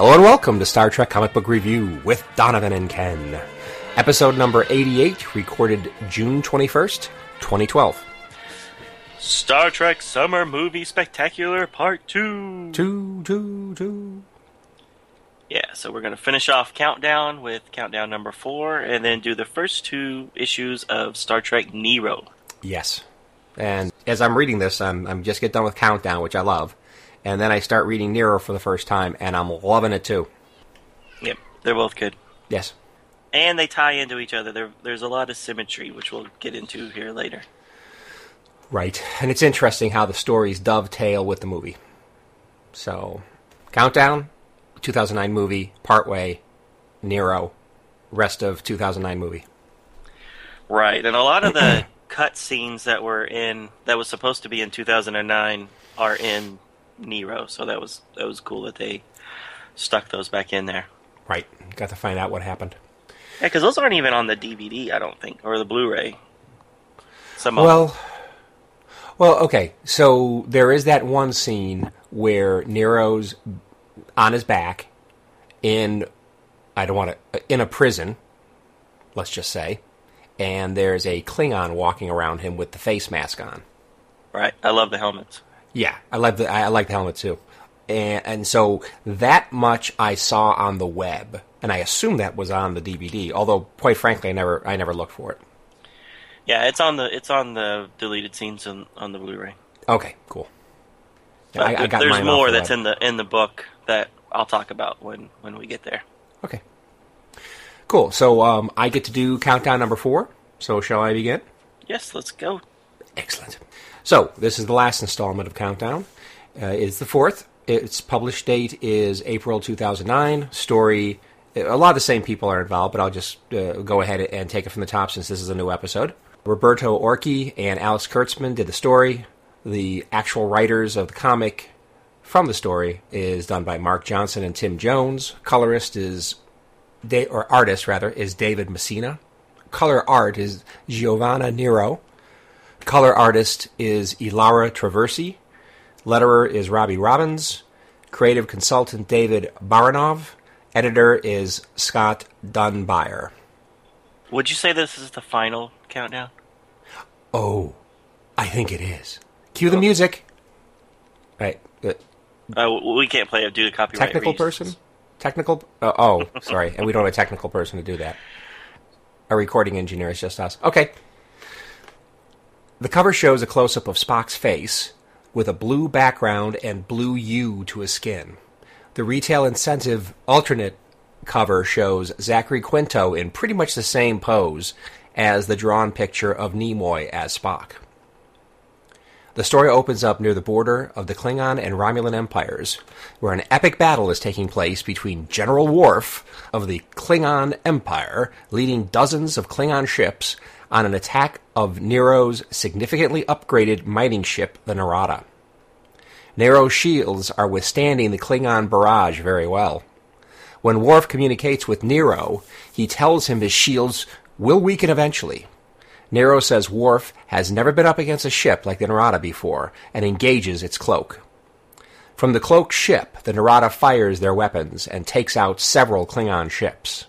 Hello and welcome to Star Trek Comic Book Review with Donovan and Ken. Episode number 88, recorded June 21st, 2012. Star Trek Summer Movie Spectacular Part 2. Two, two, two. Yeah, so we're going to finish off Countdown with Countdown number 4 and then do the first two issues of Star Trek Nero. Yes. And as I'm reading this, I'm, I'm just get done with Countdown, which I love. And then I start reading Nero for the first time, and I'm loving it too. Yep, they're both good. Yes. And they tie into each other. There, there's a lot of symmetry, which we'll get into here later. Right. And it's interesting how the stories dovetail with the movie. So, Countdown, 2009 movie, partway, Nero, rest of 2009 movie. Right, and a lot of the cut scenes that were in that was supposed to be in 2009 are in Nero, so that was that was cool that they stuck those back in there. Right. Got to find out what happened. Yeah, because those aren't even on the DVD, I don't think, or the Blu-ray. Some of. Well, well, okay. So there is that one scene where Nero's on his back in I don't want to uh, in a prison. Let's just say, and there's a Klingon walking around him with the face mask on. right. I love the helmets. Yeah, I like the I like the helmet too, and and so that much I saw on the web, and I assume that was on the DVD. Although, quite frankly, I never I never looked for it. Yeah, it's on the it's on the deleted scenes on, on the Blu-ray. Okay, cool. Yeah, I, I got there's more that's in the in the book that I'll talk about when when we get there. Okay. Cool. So um, I get to do countdown number four. So shall I begin? Yes, let's go. Excellent. So this is the last installment of Countdown. Uh, it's the fourth. Its published date is April 2009. Story. A lot of the same people are involved, but I'll just uh, go ahead and take it from the top since this is a new episode. Roberto Orci and Alex Kurtzman did the story. The actual writers of the comic from the story is done by Mark Johnson and Tim Jones. Colorist is da- or artist rather is David Messina. Color art is Giovanna Niro. Color artist is Ilaria Traversi. Letterer is Robbie Robbins. Creative consultant David Baronoff. Editor is Scott Dunbier. Would you say this is the final countdown? Oh, I think it is. Cue the music. Right. uh, Uh, we can't play it due to copyright technical reasons. person? Technical? Uh, oh, sorry. and we don't have a technical person to do that. A recording engineer is just us. Okay. The cover shows a close up of Spock's face with a blue background and blue hue to his skin. The retail incentive alternate cover shows Zachary Quinto in pretty much the same pose as the drawn picture of Nimoy as Spock. The story opens up near the border of the Klingon and Romulan empires, where an epic battle is taking place between General Worf of the Klingon Empire, leading dozens of Klingon ships on an attack of Nero's significantly upgraded mining ship, the Narada. Nero's shields are withstanding the Klingon barrage very well. When Worf communicates with Nero, he tells him his shields will weaken eventually. Nero says Worf has never been up against a ship like the Narada before and engages its cloak. From the cloaked ship, the Narada fires their weapons and takes out several Klingon ships.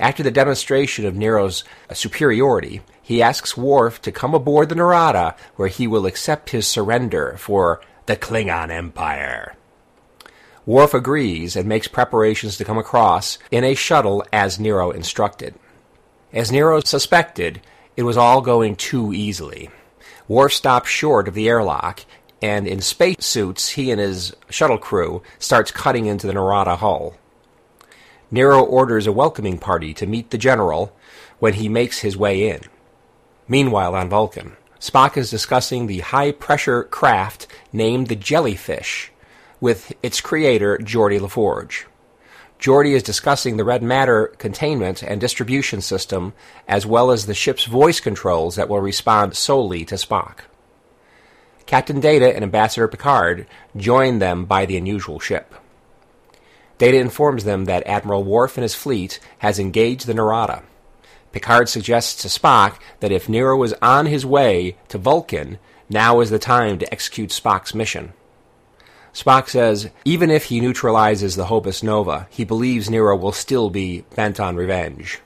After the demonstration of Nero's superiority, he asks Worf to come aboard the Narada, where he will accept his surrender for the Klingon Empire. Worf agrees and makes preparations to come across in a shuttle as Nero instructed. As Nero suspected, it was all going too easily. Worf stops short of the airlock, and in spacesuits, he and his shuttle crew starts cutting into the Narada hull. Nero orders a welcoming party to meet the general when he makes his way in. Meanwhile, on Vulcan, Spock is discussing the high pressure craft named the Jellyfish with its creator, Geordi LaForge. Geordi is discussing the red matter containment and distribution system, as well as the ship's voice controls that will respond solely to Spock. Captain Data and Ambassador Picard join them by the unusual ship. Data informs them that Admiral Worf and his fleet has engaged the Narada. Picard suggests to Spock that if Nero is on his way to Vulcan, now is the time to execute Spock's mission. Spock says even if he neutralizes the Hobus Nova, he believes Nero will still be bent on revenge.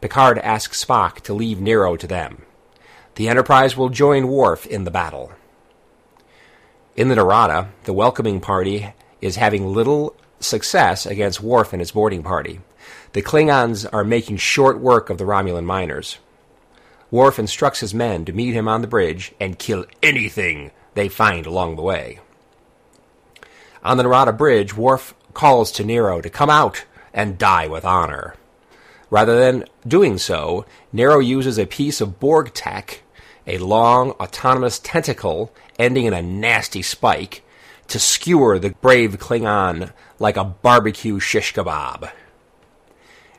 Picard asks Spock to leave Nero to them. The Enterprise will join Worf in the battle. In the Narada, the welcoming party is having little success against Worf and his boarding party. The Klingons are making short work of the Romulan miners. Worf instructs his men to meet him on the bridge and kill anything they find along the way. On the Narada Bridge, Worf calls to Nero to come out and die with honor. Rather than doing so, Nero uses a piece of Borg tech, a long, autonomous tentacle ending in a nasty spike, to skewer the brave Klingon like a barbecue shish kebab.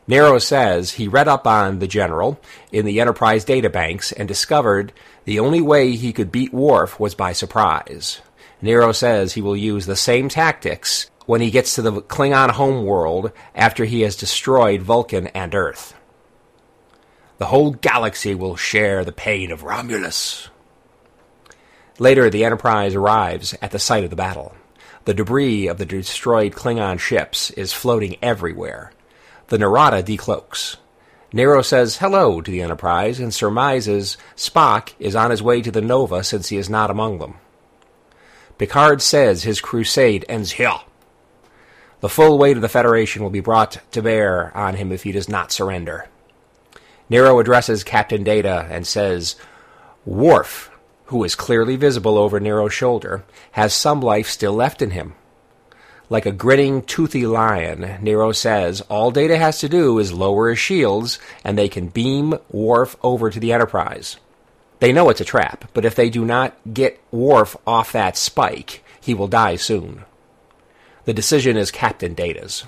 Nero says he read up on the general in the Enterprise databanks and discovered the only way he could beat Worf was by surprise. Nero says he will use the same tactics when he gets to the Klingon homeworld after he has destroyed Vulcan and Earth. The whole galaxy will share the pain of Romulus. Later, the Enterprise arrives at the site of the battle. The debris of the destroyed Klingon ships is floating everywhere. The Narada decloaks. Nero says hello to the Enterprise and surmises Spock is on his way to the Nova since he is not among them. Picard says his crusade ends here. The full weight of the Federation will be brought to bear on him if he does not surrender. Nero addresses Captain Data and says, Worf, who is clearly visible over Nero's shoulder, has some life still left in him. Like a grinning, toothy lion, Nero says all Data has to do is lower his shields, and they can beam Worf over to the Enterprise. They know it's a trap, but if they do not get Worf off that spike, he will die soon. The decision is Captain Data's.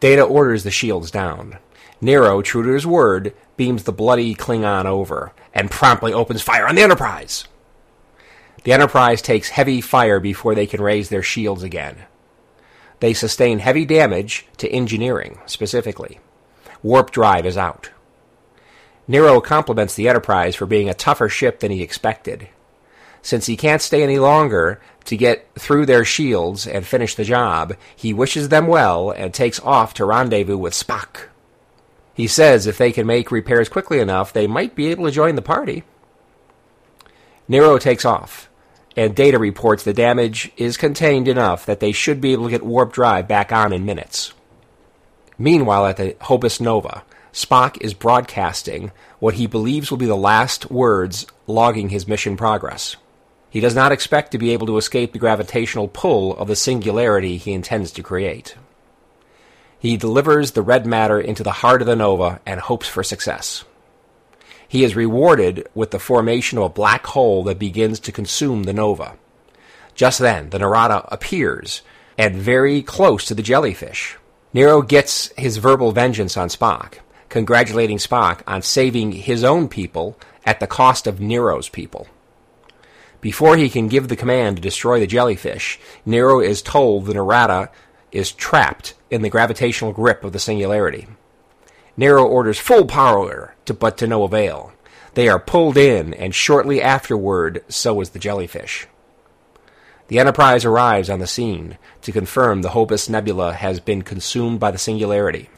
Data orders the shields down. Nero, true to his word, beams the bloody Klingon over and promptly opens fire on the Enterprise. The Enterprise takes heavy fire before they can raise their shields again. They sustain heavy damage to engineering, specifically. Warp drive is out. Nero compliments the Enterprise for being a tougher ship than he expected. Since he can't stay any longer to get through their shields and finish the job, he wishes them well and takes off to rendezvous with Spock. He says if they can make repairs quickly enough, they might be able to join the party. Nero takes off, and Data reports the damage is contained enough that they should be able to get warp drive back on in minutes. Meanwhile, at the Hobus Nova, Spock is broadcasting what he believes will be the last words logging his mission progress. He does not expect to be able to escape the gravitational pull of the singularity he intends to create. He delivers the red matter into the heart of the nova and hopes for success. He is rewarded with the formation of a black hole that begins to consume the nova. Just then, the Narada appears, and very close to the jellyfish. Nero gets his verbal vengeance on Spock, congratulating Spock on saving his own people at the cost of Nero's people. Before he can give the command to destroy the jellyfish, Nero is told the Narada is trapped in the gravitational grip of the singularity. Nero orders full power, to, but to no avail. They are pulled in, and shortly afterward, so is the jellyfish. The Enterprise arrives on the scene to confirm the Hobus Nebula has been consumed by the singularity.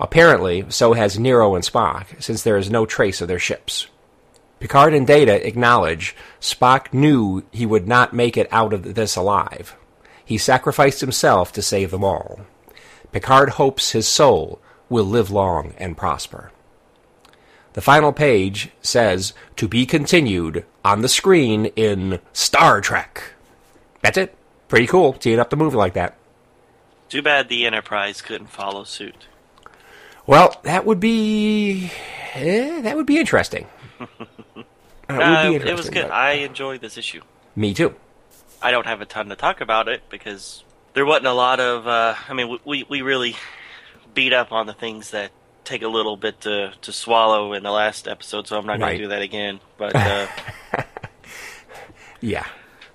Apparently, so has Nero and Spock, since there is no trace of their ships. Picard and Data acknowledge Spock knew he would not make it out of this alive. He sacrificed himself to save them all. Picard hopes his soul will live long and prosper. The final page says, to be continued on the screen in Star Trek. That's it. Pretty cool, teeing up the movie like that. Too bad the Enterprise couldn't follow suit. Well, that would be eh, that would be interesting. That would Uh, be it was good. but- I enjoyed this issue. Me too. I don't have a ton to talk about it because there wasn't a lot of. Uh, I mean, we we really beat up on the things that take a little bit to to swallow in the last episode, so I'm not going Right. to do that again. But uh, Yeah.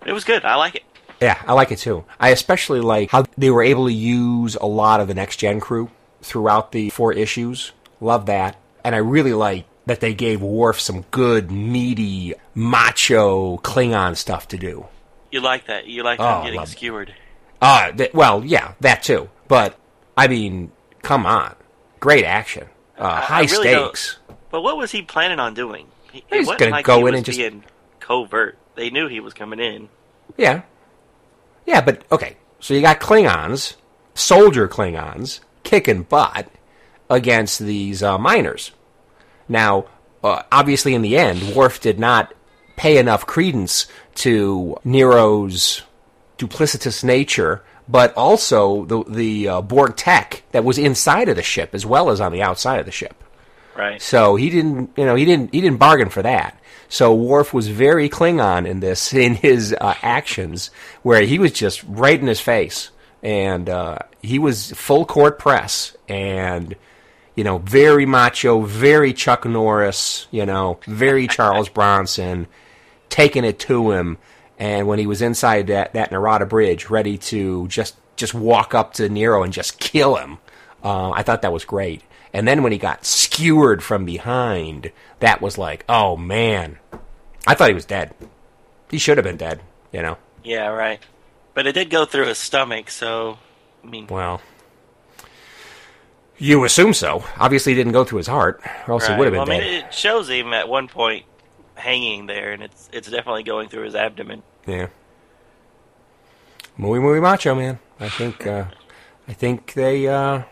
it was good. I like it. Yeah, I like it too. I especially like how they were able to use a lot of the next gen crew throughout the four issues. Love that. And I really like that they gave Worf some good, meaty, macho Klingon stuff to do. You like that? You like Oh, him getting it. skewered? Uh, th- well, yeah, that too. But, I mean, come on. Great action. Uh, high really don't- stakes. But what was he planning on doing? He, He's wasn't gonna go in and just- being covert. They knew he was coming in. Yeah. Yeah, but okay. So you got Klingons, soldier Klingons, kicking butt against these uh, miners. Now, uh, obviously, in the end, Worf did not pay enough credence to Nero's duplicitous nature, but also the the uh, Borg tech that was inside of the ship as well as on the outside of the ship. Right. So he didn't, you know, he didn't, he didn't bargain for that. So Worf was very Klingon in this, in his uh, actions, where he was just right in his face, and uh, he was full court press, and you know, very macho, very Chuck Norris, you know, very Charles Bronson, taking it to him. And when he was inside that that Narada bridge, ready to just just walk up to Nero and just kill him, uh, I thought that was great. And then when he got skewered from behind, that was like, oh man, I thought he was dead. He should have been dead, you know. Yeah, right. But it did go through his stomach, so I mean, Well, you assume so. Obviously, it didn't go through his heart, or else right. would have been well, I dead. mean, it shows him at one point hanging there, and it's it's definitely going through his abdomen. Yeah. Muy muy macho man. I think uh, I think they uh,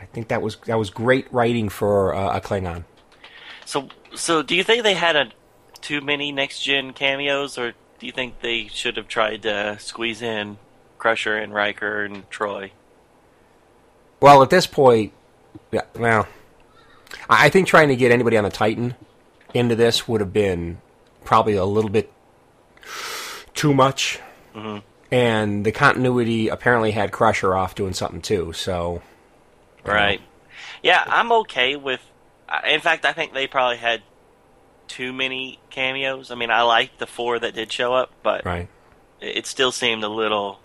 I think that was that was great writing for uh, a Klingon. So, so do you think they had a too many next gen cameos, or do you think they should have tried to squeeze in Crusher and Riker and Troy? Well, at this point, yeah, well, I I think trying to get anybody on the Titan into this would have been probably a little bit too much. Mm-hmm. And the continuity apparently had Crusher off doing something too. So, Right. Yeah, I'm okay with. Uh, in fact, I think they probably had too many cameos. I mean, I liked the four that did show up, but right. it still seemed a little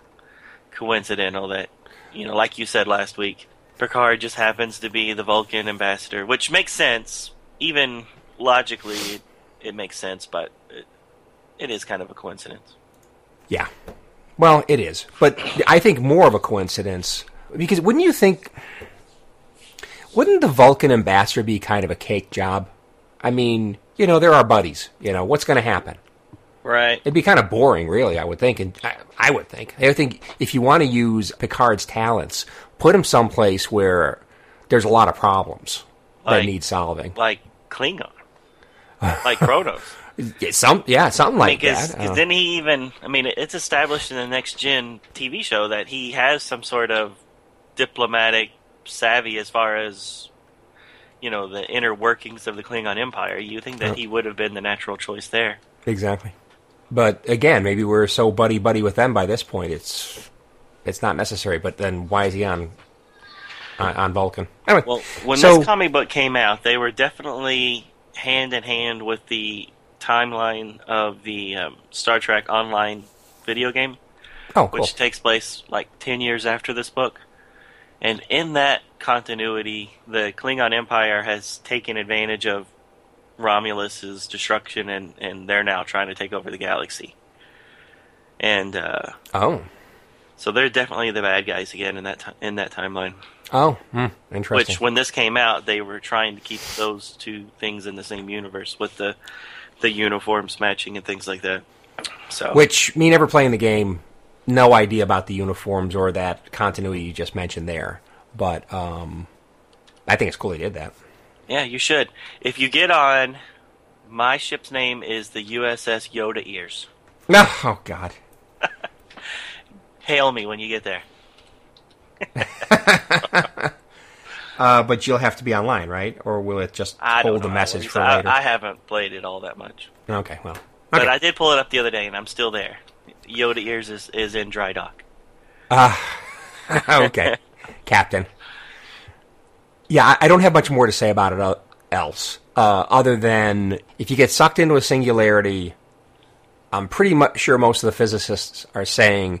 coincidental that, you know, like you said last week, Picard just happens to be the Vulcan ambassador, which makes sense. Even logically, it, it makes sense, but it, it is kind of a coincidence. Yeah. Well, it is. But I think more of a coincidence because wouldn't you think wouldn't the Vulcan ambassador be kind of a cake job? I mean, you know, they're our buddies. You know, what's going to happen? Right. It'd be kind of boring, really. I would think, and I, I would think. I would think if you want to use Picard's talents, put him someplace where there's a lot of problems that need solving. Like Klingon. Like Kronos. Yeah, Some, yeah, something like Because that. Uh, didn't he even? I mean, it's established in the next gen TV show that he has some sort of diplomatic savvy as far as you know the inner workings of the Klingon Empire. You think that he would have been the natural choice there? Exactly. But again, maybe we're so buddy buddy with them by this point. It's it's not necessary. But then why is he on on, on Vulcan? Anyway, Well, when so this comic book came out, they were definitely hand in hand with the timeline of the um, Star Trek Online video game. oh cool. which takes place like 10 years after this book. And in that continuity, the Klingon Empire has taken advantage of Romulus's destruction, and, and they're now trying to take over the galaxy. And uh, oh so they're definitely the bad guys again in that ti in that timeline. oh hmm, interesting. Which, when this came out, they were trying to keep those two things in the same universe with the the uniforms matching and things like that. So Which me never playing the game, no idea about the uniforms or that continuity you just mentioned there. But um, I think it's cool they did that. Yeah, you should. If you get on, my ship's name is the USS Yoda Ears. No, oh God. Hail me when you get there. Uh, but you'll have to be online, right? Or will it just I hold the message for I, later? I haven't played it all that much, okay, well, but. I did pull it up the other day, and I'm still there. Yoda Ears is, is in dry dock. Ah, okay, Captain. Yeah, I, I don't have much more to say about it uh, else, uh, other than if you get sucked into a singularity, I'm pretty much sure most of the physicists are saying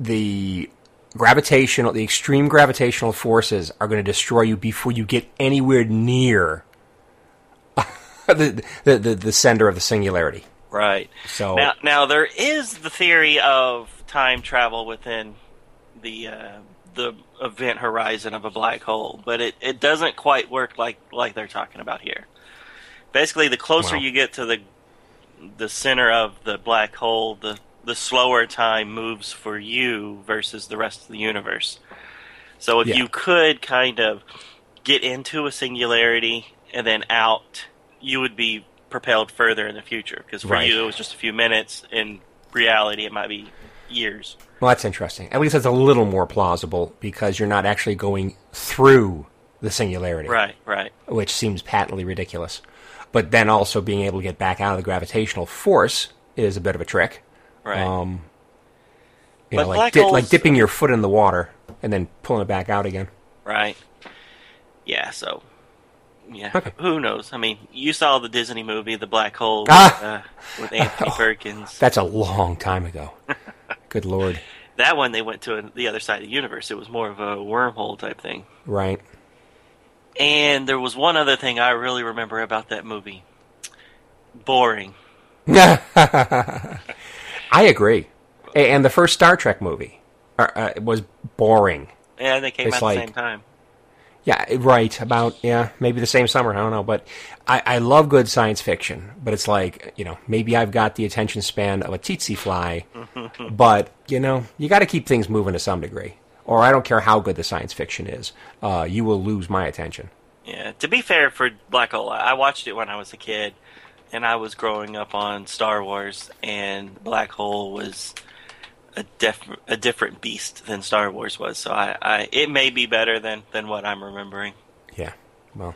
the gravitational, the extreme gravitational forces are going to destroy you before you get anywhere near the, the, the the center of the singularity. Right. So Now, now there is the theory of time travel within the uh, the event horizon of a black hole, but it, it doesn't quite work like like they're talking about here. Basically, the closer Wow. you get to the the center of the black hole, the the slower time moves for you versus the rest of the universe. So if Yeah. you could kind of get into a singularity and then out, you would be propelled further in the future. Because for Right. you, it was just a few minutes. In reality, it might be years. Well, that's interesting. At least it's a little more plausible because you're not actually going through the singularity, Right, right. which seems patently ridiculous. But then also being able to get back out of the gravitational force is a bit of a trick. Right. Um, you But know, like, di- holes- like dipping your foot in the water and then pulling it back out again. Right. Yeah, so. Yeah. Okay. Who knows? I mean, you saw the Disney movie, The Black Hole, Ah! with, uh, with Anthony Perkins. That's a long time ago. Good lord. That one, they went to the other side of the universe. It was more of a wormhole type thing. Right. And there was one other thing I really remember about that movie boring. I agree. And the first Star Trek movie uh, uh, was boring. And they came It's out like- at the same time. Yeah, right. About yeah, maybe the same summer. I don't know, but I, I love good science fiction. But it's like you know, maybe I've got the attention span of a tsetse fly, but you know, you got to keep things moving to some degree. Or I don't care how good the science fiction is, uh, you will lose my attention. Yeah. To be fair for Black Hole, I watched it when I was a kid, and I was growing up on Star Wars, and Black Hole was a def- a different beast than Star Wars was. So I, I it may be better than than what I'm remembering. Yeah. Well,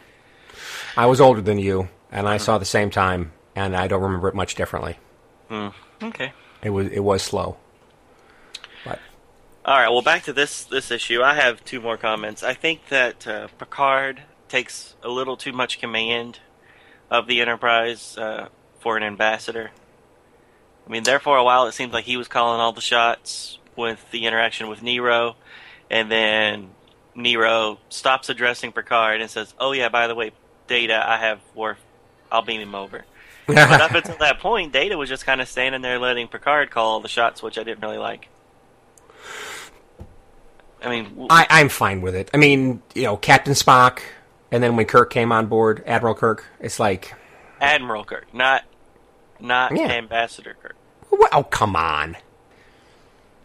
I was older than you, and I saw the same time, and I don't remember it much differently. Okay. It was it was slow, but All right. Well, back to this this issue. I have two more comments. I think that uh, Picard takes a little too much command of the Enterprise uh, for an ambassador. I mean, there for a while, it seemed like he was calling all the shots with the interaction with Nero, and then Nero stops addressing Picard and says, "Oh yeah, by the way, Data, I have Worf. I'll beam him over." but up until that point, Data was just kind of standing there letting Picard call all the shots, which I didn't really like. I mean, w- I, I'm fine with it. I mean, you know, Captain Spock, and then when Kirk came on board, Admiral Kirk, it's like, Admiral Kirk, not not Yeah. Ambassador Kirk. well, oh, come on.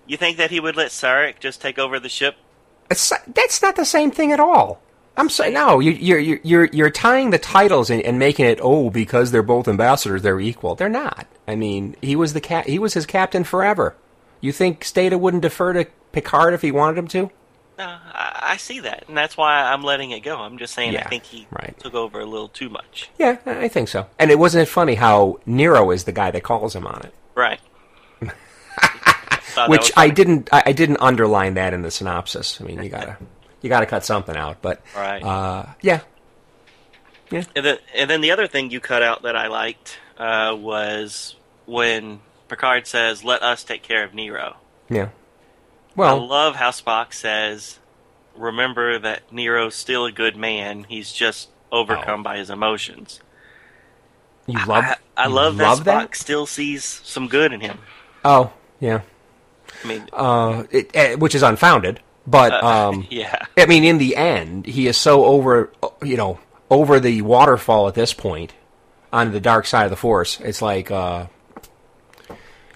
You think that he would let Sarek just take over the ship? It's, that's not the same thing at all. I'm saying no. You, you're you're you're you're tying the titles and, and making it oh because they're both ambassadors they're equal. They're not. I mean he was the cat. He was his captain forever. You think Stata wouldn't defer to Picard if he wanted him to? No, I, I see that, and that's why I'm letting it go. I'm just saying Yeah, I think he right. took over a little too much. Yeah, I think so. And it wasn't it funny how Nero is the guy that calls him on it, Right. Which I didn't. I, I didn't underline that in the synopsis. I mean, you gotta you gotta cut something out. But Right. uh, yeah, And then, and then the other thing you cut out that I liked uh, was when Picard says, "Let us take care of Nero." yeah. I love how Spock says, "Remember that Nero's still a good man. He's just overcome Oh. by his emotions." you love. I, I you love, love that Spock still sees some good in him. Oh, yeah. I mean, uh, it, eh, which is unfounded. But uh, um, yeah, I mean, in the end, he is so over, you know, over the waterfall at this point on the dark side of the Force. It's like, uh,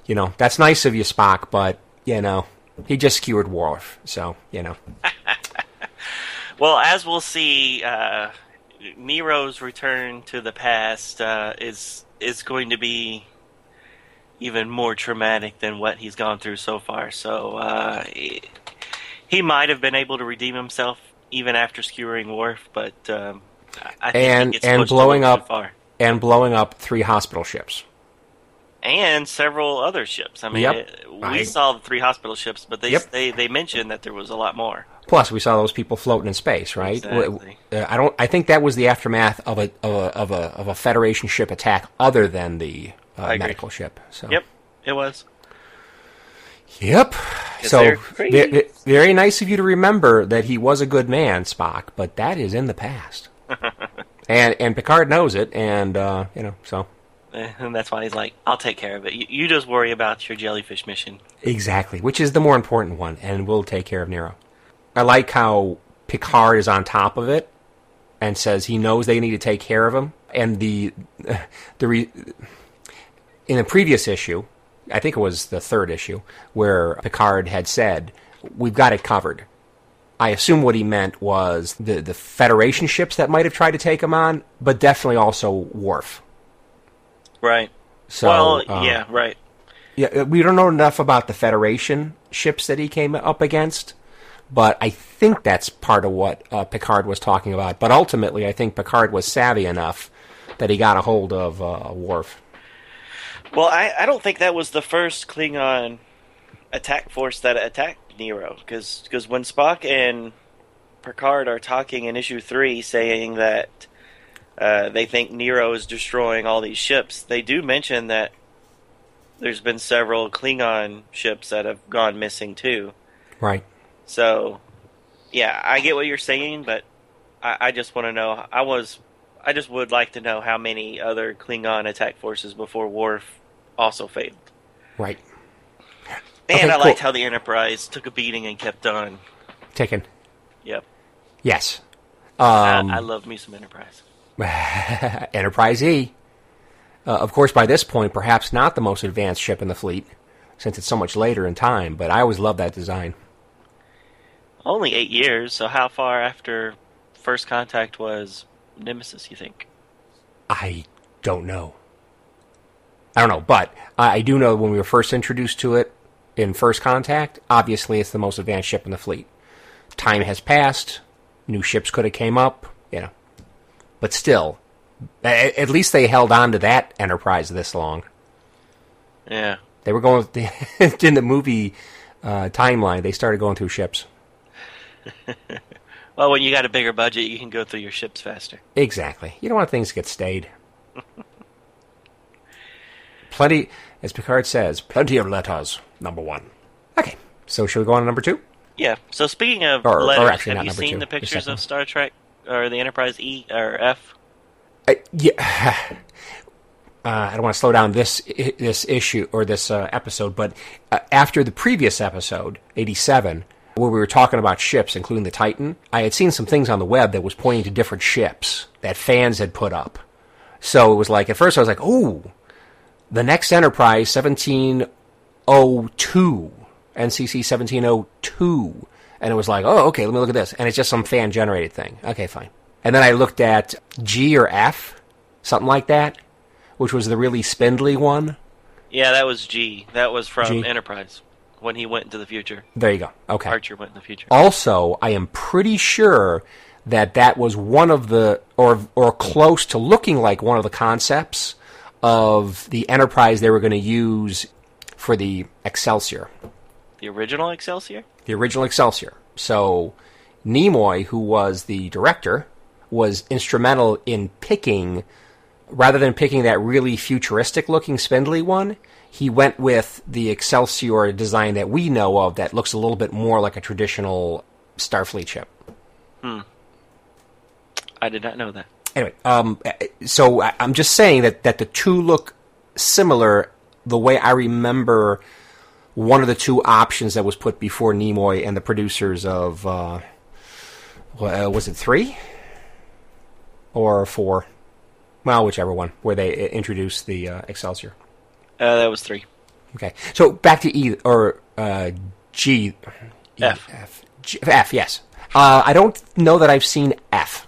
you know, that's nice of you, Spock, but you know, he just skewered Worf, so you know, Well, as we'll see, uh, Nero's return to the past uh, is is going to be even more traumatic than what he's gone through so far. So uh, he, he might have been able to redeem himself even after skewering Worf, but um, I- I think And- and blowing up- far. and blowing up three hospital ships. And several other ships. I mean, Yep. it- we I- saw the three hospital ships, but they Yep. they they mentioned that there was a lot more. Plus, we saw those people floating in space, right? Exactly. Uh, I don't. I think that was the aftermath of a of a of a, of a Federation ship attack, other than the uh, medical ship. So. Yep, it was. Yep. So they're crazy. ve- ve- very nice of you to remember that he was a good man, Spock, but that is in the past. and and Picard knows it, and uh, you know so And that's why he's like, "I'll take care of it. You, you just worry about your jellyfish mission." exactly, which is the more important one, and we'll take care of Nero. I like how Picard is on top of it and says he knows they need to take care of him, and the the re, in a previous issue, I think it was the third issue, where Picard had said, "We've got it covered." I assume what he meant was the the Federation ships that might have tried to take him on, but definitely also Worf. Right. So, well, uh, yeah, right. yeah, we don't know enough about the Federation ships that he came up against, but I think that's part of what uh, Picard was talking about. But ultimately, I think Picard was savvy enough that he got a hold of uh, Worf. Well, I, I don't think that was the first Klingon attack force that attacked Nero, because when Spock and Picard are talking in issue three, saying that uh, they think Nero is destroying all these ships, they do mention that there's been several Klingon ships that have gone missing too. Right. So, yeah, I get what you're saying, but I, I just want to know. I was, I just would like to know how many other Klingon attack forces before Worf also failed. Right. And Okay, I liked cool. how the Enterprise took a beating and kept on. Taken. Yep, Yes. Um, I, I love me some Enterprise. Enterprise E. Uh, of course, by this point, perhaps not the most advanced ship in the fleet, since it's so much later in time. But I always loved that design. Only eight years, so how far after first contact was Nemesis? You think? I don't know. I don't know, but I I do know when we were first introduced to it in First Contact, obviously it's the most advanced ship in the fleet. Time has passed, new ships could have came up, you know. But still, a- at least they held on to that Enterprise this long. Yeah. They were going in the movie uh, timeline. They started going through ships. Well, when you got a bigger budget, you can go through your ships faster. Exactly. You don't want things to get stayed. plenty, as Picard says, plenty of letters. Number one. Okay, so should we go on to number two? Yeah. So speaking of Or- or letters, not have you seen two, the the pictures of Star Trek or the Enterprise E or F? Uh, yeah. Uh, I don't want to slow down this this issue or this uh, episode, but uh, after the previous episode, eighty seven, where we were talking about ships, including the Titan, I had seen some things on the web that was pointing to different ships that fans had put up. So it was like at first I was like, "Oh, the next Enterprise seventeen oh two, NCC seventeen oh two," and it was like, "Oh, okay, let me look at this," and it's just some fan generated thing. Okay, fine. And then I looked at G or F, something like that, which was the really spindly one. Yeah, that was G. That was from G. Enterprise when he went into the future. There you go. Okay. Archer went in the future. Also, I am pretty sure that that was one of the, or or close to looking like one of the concepts of the Enterprise they were going to use for the Excelsior, The original Excelsior? The original Excelsior. So, Nimoy, who was the director, was instrumental in picking, rather than picking that really futuristic looking spindly one, he went with the Excelsior design that we know of that looks a little bit more like a traditional Starfleet ship. Hmm. I did not know that. Anyway, um, so I'm just saying that, that the two look similar the way I remember one of the two options that was put before Nimoy and the producers of, uh, uh, was it three? Or four? Well, whichever one, where they uh, introduced the uh, Excelsior. Uh, that was three. Okay, so back to E, or uh, G. E, F. F, G, F yes. Uh, I don't know that I've seen F.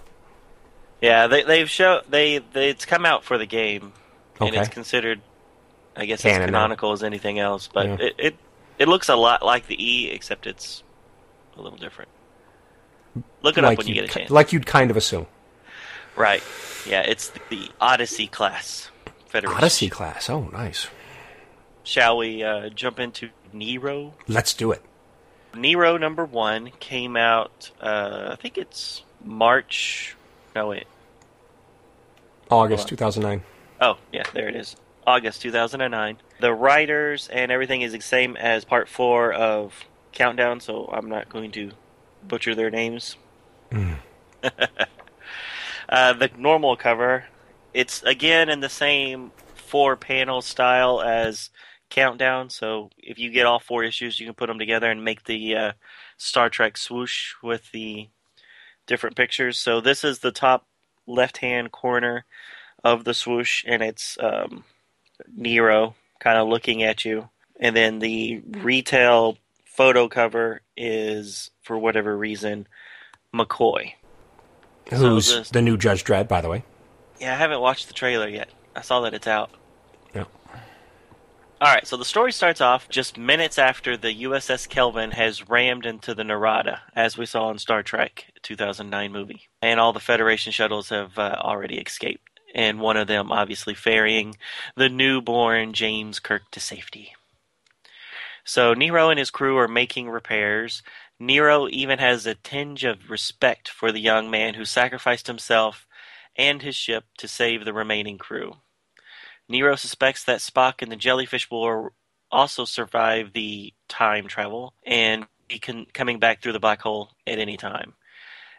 Yeah, they they've show they, they it's come out for the game, and it's considered, I guess, Canon as canonical as anything else. But Yeah. it, it it looks a lot like the E, except it's a little different. Look it up when you get a chance. Like you'd kind of assume. right? Yeah, it's the, the Odyssey class Federation. Odyssey class. Oh, nice. shall we uh, jump into Nero? Let's do it. Nero number one came out. Uh, I think it's March. No wait. August 2009. Oh yeah, there it is. August 2009. The writers and everything is the same as part four of Countdown, so I'm not going to butcher their names. uh, the normal cover, it's again in the same four panel style as Countdown. So if you get all four issues, you can put them together and make the uh, Star Trek swoosh with the different pictures. So this is the top left hand corner of the swoosh, and it's um, Nero kind of looking at you. And then the retail photo cover is, for whatever reason, McCoy. Who's this- the new Judge Dredd, by the way? Yeah, I haven't watched the trailer yet. I saw that it's out. Yeah. All right, so the story starts off just minutes after the USS Kelvin has rammed into the Narada, as we saw in Star Trek 2009 movie, and all the Federation shuttles have uh, already escaped, and one of them obviously ferrying the newborn James Kirk to safety. So Nero and his crew are making repairs. Nero even has a tinge of respect for the young man who sacrificed himself and his ship to save the remaining crew. Nero suspects that Spock and the jellyfish will also survive the time travel and be con- coming back through the black hole at any time.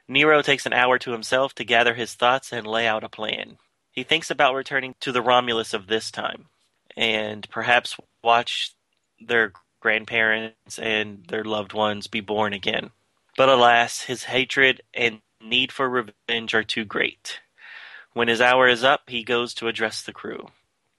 Nero takes an hour to himself to gather his thoughts and lay out a plan. He thinks about returning to the Romulus of this time and perhaps watch their grandparents and their loved ones be born again. But alas, his hatred and need for revenge are too great. When his hour is up, he goes to address the crew.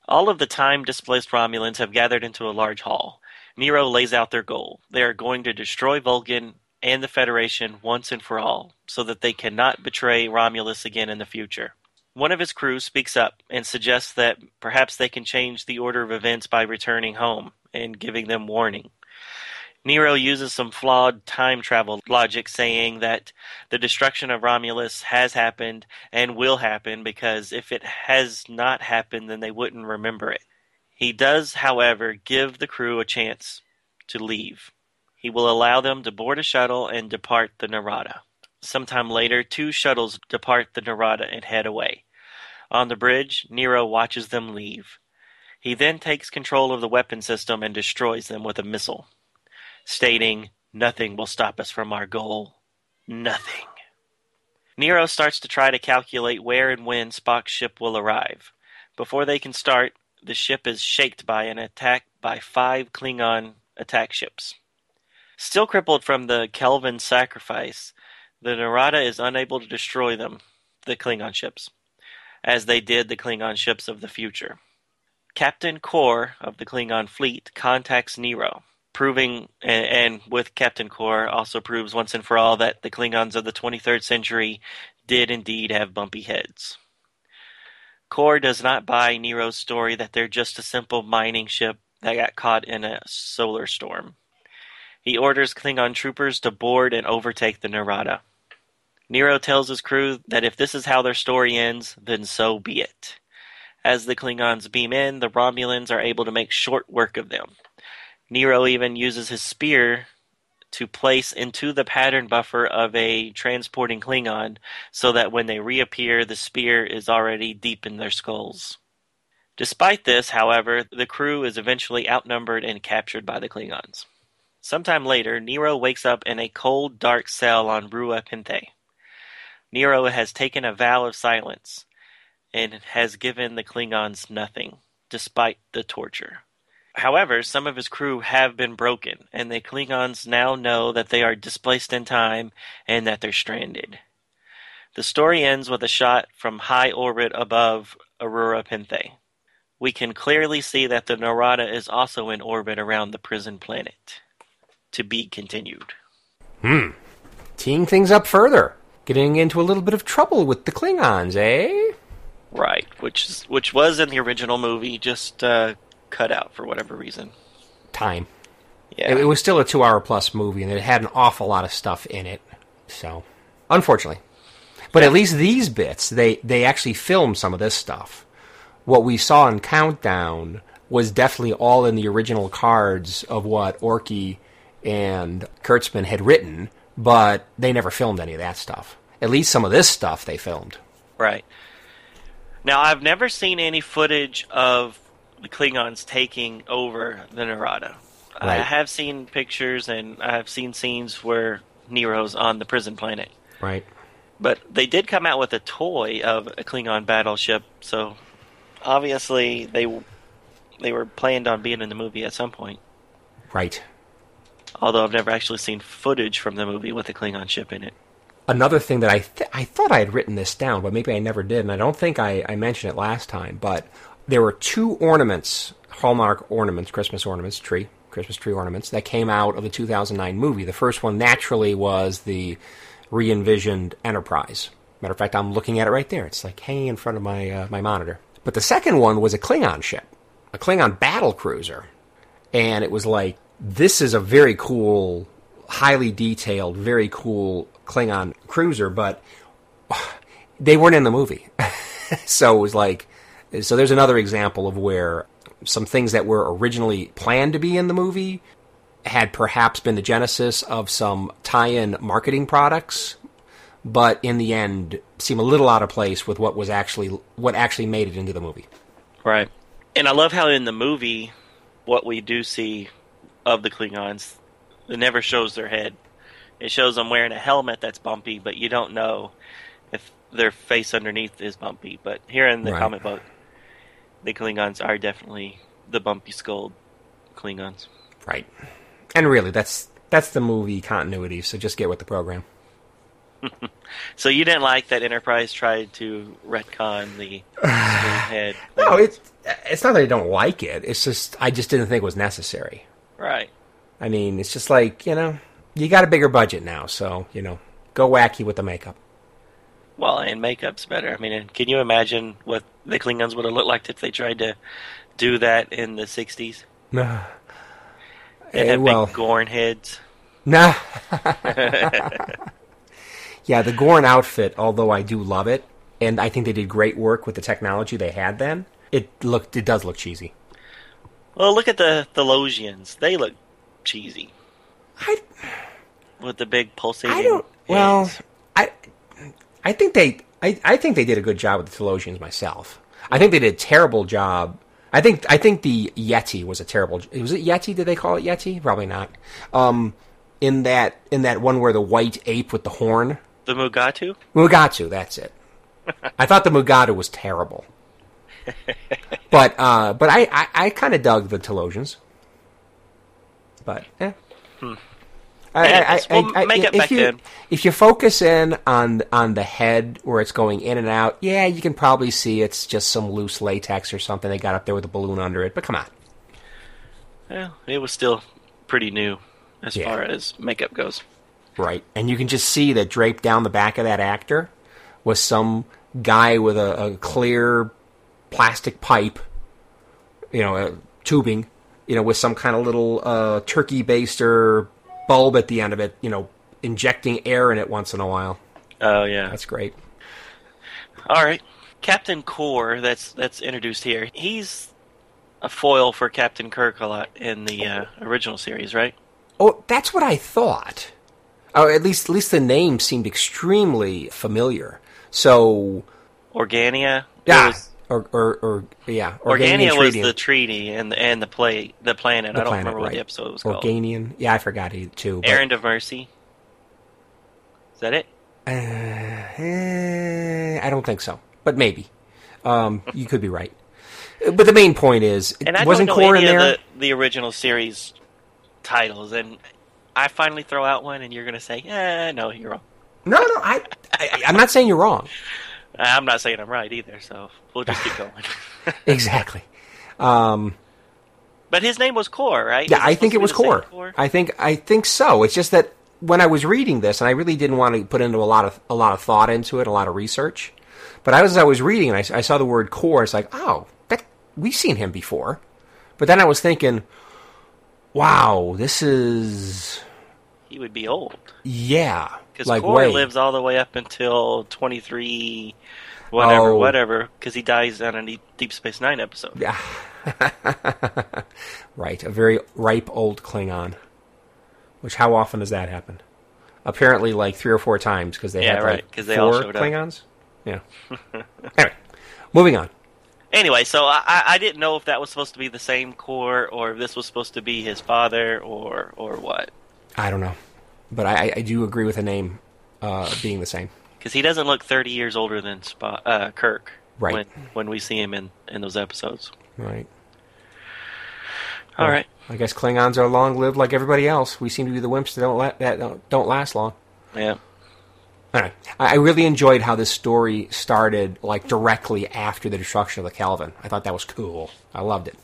All of the time displaced Romulans have gathered into a large hall. Nero lays out their goal. They are going to destroy Vulcan and the Federation once and for all, so that they cannot betray Romulus again in the future. One of his crew speaks up and suggests that perhaps they can change the order of events by returning home and giving them warning. Nero uses some flawed time travel logic, saying that the destruction of Romulus has happened and will happen because if it has not happened, then they wouldn't remember it. He does, however, give the crew a chance to leave. He will allow them to board a shuttle and depart the Narada. Sometime later, two shuttles depart the Narada and head away. On the bridge, Nero watches them leave. He then takes control of the weapon system and destroys them with a missile, stating, Nothing will stop us from our goal. Nothing. Nero starts to try to calculate where and when Spock's ship will arrive. Before they can start, the ship is shaked by an attack by five Klingon attack ships. Still crippled from the Kelvin sacrifice, the Narada is unable to destroy them, the Klingon ships, as they did the Klingon ships of the future. Captain Kor of the Klingon fleet contacts Nero, proving, and, and with Captain Kor also proves once and for all that the Klingons of the 23rd century did indeed have bumpy heads. Kor does not buy Nero's story that they're just a simple mining ship that got caught in a solar storm. He orders Klingon troopers to board and overtake the Narada. Nero tells his crew that if this is how their story ends, then so be it. As the Klingons beam in, the Romulans are able to make short work of them. Nero even uses his spear to place into the pattern buffer of a transporting Klingon so that when they reappear, the spear is already deep in their skulls. Despite this, however, the crew is eventually outnumbered and captured by the Klingons. Sometime later, Nero wakes up in a cold, dark cell on Rura Penthe. Nero has taken a vow of silence and has given the Klingons nothing, despite the torture. However, some of his crew have been broken, and the Klingons now know that they are displaced in time and that they're stranded. The story ends with a shot from high orbit above Rura Penthe. We can clearly see that the Narada is also in orbit around the prison planet. To be continued. Hmm. Teeing things up further. Getting into a little bit of trouble with the Klingons, eh? Right, which is, which was in the original movie, just uh, cut out for whatever reason. Time. Yeah, It, it was still a two hour plus movie, and it had an awful lot of stuff in it. So, unfortunately. But at least these bits, they, they actually filmed some of this stuff. What we saw in Countdown was definitely all in the original cards of what Orci and Kurtzman had written, but they never filmed any of that stuff. At least some of this stuff they filmed. Right. Now, I've never seen any footage of the Klingons taking over the Narada. I have seen pictures and I have seen scenes where Nero's on the prison planet. Right. But they did come out with a toy of a Klingon battleship, so obviously they they were planned on being in the movie at some point. Right. Although I've never actually seen footage from the movie with a Klingon ship in it. Another thing that I th- I thought I had written this down, but maybe I never did, and I don't think I, I mentioned it last time. But there were two ornaments, Hallmark ornaments, Christmas ornaments, tree, Christmas tree ornaments that came out of the 2009 movie. The first one naturally was the re-envisioned Enterprise. Matter of fact, I'm looking at it right there. It's like hanging in front of my uh, my monitor. But the second one was a Klingon ship, a Klingon battle cruiser, and it was like this is a very cool, highly detailed, very cool Klingon cruiser, but they weren't in the movie. so it was like, so there's another example of where some things that were originally planned to be in the movie had perhaps been the genesis of some tie-in marketing products, but in the end seem a little out of place with what was actually what actually made it into the movie. Right. And I love how in the movie, what we do see of the Klingons, it never shows their head. It shows them wearing a helmet that's bumpy, but you don't know if their face underneath is bumpy. But here in the Right. comic book, the Klingons are definitely the bumpy skulled Klingons. Right. And really that's that's the movie continuity, so just get with the program. So you didn't like that Enterprise tried to retcon the head? No, it's it's not that I don't like it. It's just I just didn't think it was necessary. right. I mean, it's just like you know, you got a bigger budget now, so you know, go wacky with the makeup. Well, and makeup's better. I mean, and can you imagine what the Klingons would have looked like if they tried to do that in the '60s? Nah. They Eh, have well, big Gorn heads. nah. yeah, the Gorn outfit, although I do love it, and I think they did great work with the technology they had then. It looked, it does look cheesy. Well, look at the the Losians. They look cheesy I, with the big pulsating. I don't. Well. I, I think they, I, I think they did a good job with the Talosians myself. I think they did a terrible job. I think, I think the Yeti was a terrible. Was it Yeti? Did they call it Yeti? Probably not. Um, in that, in that one where the white ape with the horn, the Mugato. Mugato. That's it. I thought the Mugato was terrible. but, uh, but I, I, I kind of dug the Talosians. But, eh. I, Anyways, well, make it if back you, then. If you focus in on on the head where it's going in and out, yeah, you can probably see it's just some loose latex or something they got up there with a balloon under it. But come on, Well, it was still pretty new as Yeah. far as makeup goes. right? And you can just see that draped down the back of that actor was some guy with a, a clear plastic pipe, you know, a tubing, you know, with some kind of little uh, turkey baster bulb at the end of it, you know, injecting air in it once in a while. Oh yeah. That's great. All right, Captain Kor. That's that's introduced here. He's a foil for Captain Kirk a lot in the uh, original series, right? Oh, that's what I thought. Or at least, at least the name seemed extremely familiar. So, Organia. Yeah, or, or, or yeah, Organia was the treaty and the and the play the planet. The I don't planet, remember what right. the episode was called. Organian. Yeah, I forgot it too. but- Errand of Mercy. Is that it? Eh, I don't think so, but maybe. Um, you could be right. But the main point is, And I wasn't don't know Kor any in there? of the, the original series titles, and I finally throw out one, and you're going to say, "Eh, no, you're wrong." No, no, I, I, I'm not saying you're wrong. I'm not saying I'm right either, so we'll just keep going. Exactly. Um, but his name was Kor, right? Yeah, I think it was supposed to be the Kor. Kor? I think I think so. It's just that when I was reading this, and I really didn't want to put into a lot of a lot of thought into it, a lot of research. But I was as I was reading, and I, I saw the word Kor. It's like, oh, that we've seen him before. But then I was thinking, wow, this is He would be old yeah, because like Kor way. lives all the way up until 23, whatever, Oh. whatever, because he dies on a Deep- Space Nine episode. Yeah, Right, a very ripe old Klingon. Which, how often does that happen? Apparently, like three or four times because they Yeah, had right, like they four all showed up. Klingons. Yeah. anyway, moving on. Anyway, so I, I- I didn't know if that was supposed to be the same Kor, or if this was supposed to be his father, or or what. I don't know, but I, I do agree with the name uh, being the same. Because he doesn't look 30 years older than Spot, uh, Kirk. Right. When, when we see him in, in those episodes. Right. All Well, right. I guess Klingons are long-lived like everybody else. We seem to be the wimps that don't la- that don't, don't last long. Yeah. All right. I I really enjoyed how this story started, like directly after the destruction of the Kelvin. I thought that was cool. I loved it.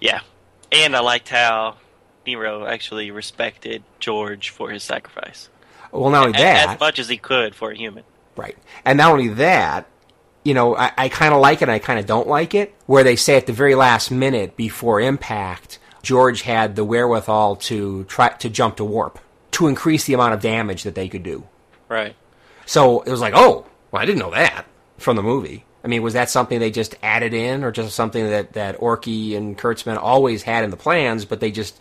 Yeah. And I liked how Nero actually respected George for his sacrifice. Well, not only that, As much as he could for a human. Right. And not only that, you know, I, I kind of like it and I kind of don't like it, where they say at the very last minute before impact, George had the wherewithal to try to jump to warp to increase the amount of damage that they could do. Right. So it was like, oh, well, I didn't know that from the movie. I mean, was that something they just added in, or just something that that Orci and Kurtzman always had in the plans, but they just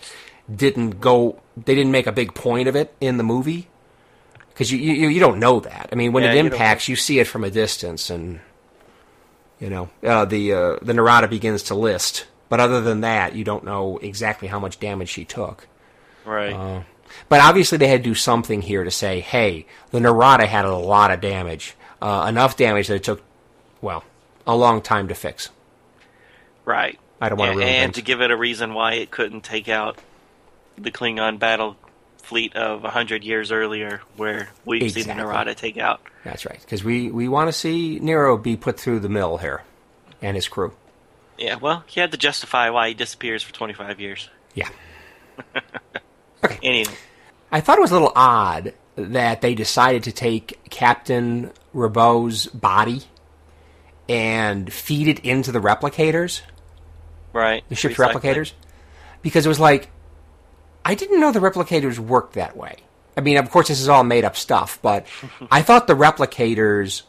didn't go, they didn't make a big point of it in the movie? Because you, you you don't know that. I mean, when Yeah, it impacts, you see it from a distance, and you know uh, the uh, the Narada begins to list. But other than that, you don't know exactly how much damage she took. Right. Uh, But obviously, they had to do something here to say, hey, the Narada had a lot of damage. Uh, enough damage that it took, well, a long time to fix. right. I don't want to and, and to give it a reason why it couldn't take out the Klingon battle fleet of a hundred years earlier, where we've seen the Exactly. Narada take out. That's right. Because we, we want to see Nero be put through the mill here and his crew. Yeah, well, he had to justify why he disappears for 25 years. Yeah. okay. Anyway, I thought it was a little odd that they decided to take Captain Robau's body and feed it into the replicators. right. the ship's replicators because it was like I didn't know the replicators worked that way. I mean, of course, this is all made up stuff, but I thought the replicators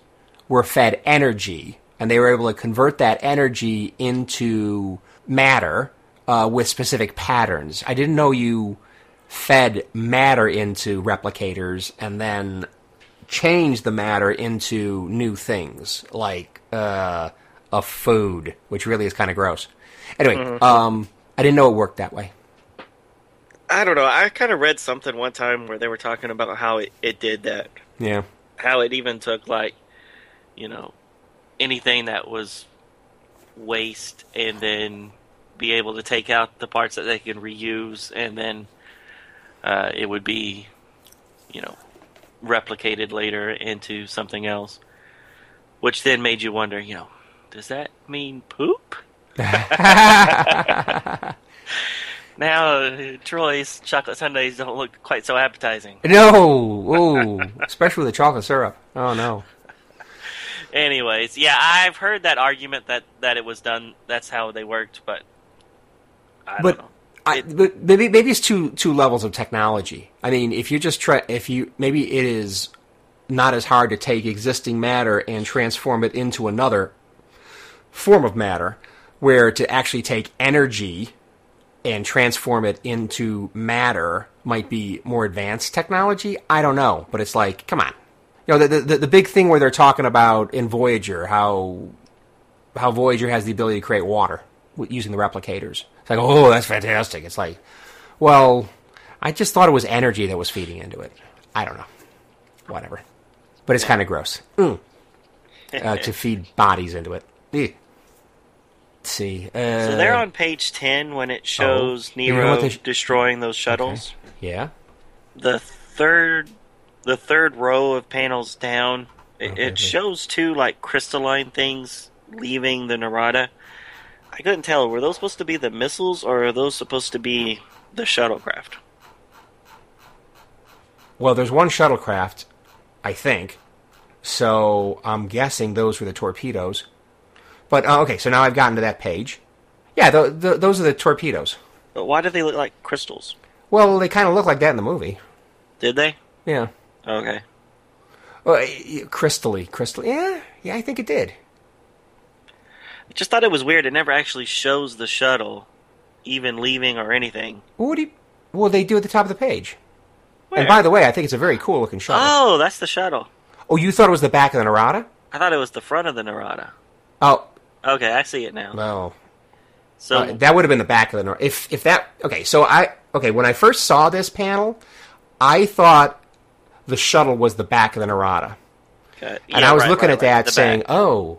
were fed energy and they were able to convert that energy into matter uh, with specific patterns. I didn't know you fed matter into replicators and then change the matter into new things like uh, a food, which really is kind of gross. Anyway, um, I didn't know it worked that way. I don't know. I kind of read something one time where they were talking about how it, it did that. Yeah, How it even took, like, you know, anything that was waste and then be able to take out the parts that they can reuse and then uh, it would be, you know, replicated later into something else. Which then made you wonder, you know, does that mean poop? Now, Troi's chocolate sundaes don't look quite so appetizing. no, ooh, especially with the chocolate syrup. Oh no. Anyways, yeah, I've heard that argument that that it was done. That's how they worked, but I But don't know. I, but maybe maybe it's two two levels of technology. I mean, if you just try, if you maybe it is not as hard to take existing matter and transform it into another form of matter, where to actually take energy and transform it into matter might be more advanced technology. I don't know, but it's like, come on, you know, the the, the big thing where they're talking about in Voyager how how Voyager has the ability to create water using the replicators. It's like, oh, that's fantastic. It's like, well, I just thought it was energy that was feeding into it. I don't know. Whatever. But it's kind of gross Mm. uh, to feed bodies into it. Let's see. Uh, So they're on page ten when it shows You know Nero what they sh- destroying those shuttles. Yeah. The third, the third row of panels down, it, Okay, it okay. shows two like crystalline things leaving the Narada. I couldn't tell. Were those supposed to be the missiles, or are those supposed to be the shuttlecraft? Well, there's one shuttlecraft, I think. So I'm guessing those were the torpedoes. But uh, okay, so now I've gotten to that page. Yeah, th th those are the torpedoes. But why do they look like crystals? Well, they kind of look like that in the movie. Did they? Yeah. Okay. Well, y- crystally, crystal. Yeah, yeah, I think it did. I just thought it was weird. It never actually shows the shuttle even leaving or anything. What do you? Well, they do at the top of the page. Where? And by the way, I think it's a very cool looking shuttle. oh, that's the shuttle. Oh, you thought it was the back of the Narada? I thought it was the front of the Narada. Oh, Okay, I see it now. no. So Uh, that would have been the back of the Narada. If if that okay, so I okay when I first saw this panel, I thought the shuttle was the back of the Narada, okay, and I was right, looking right, at right, that saying, back. "Oh,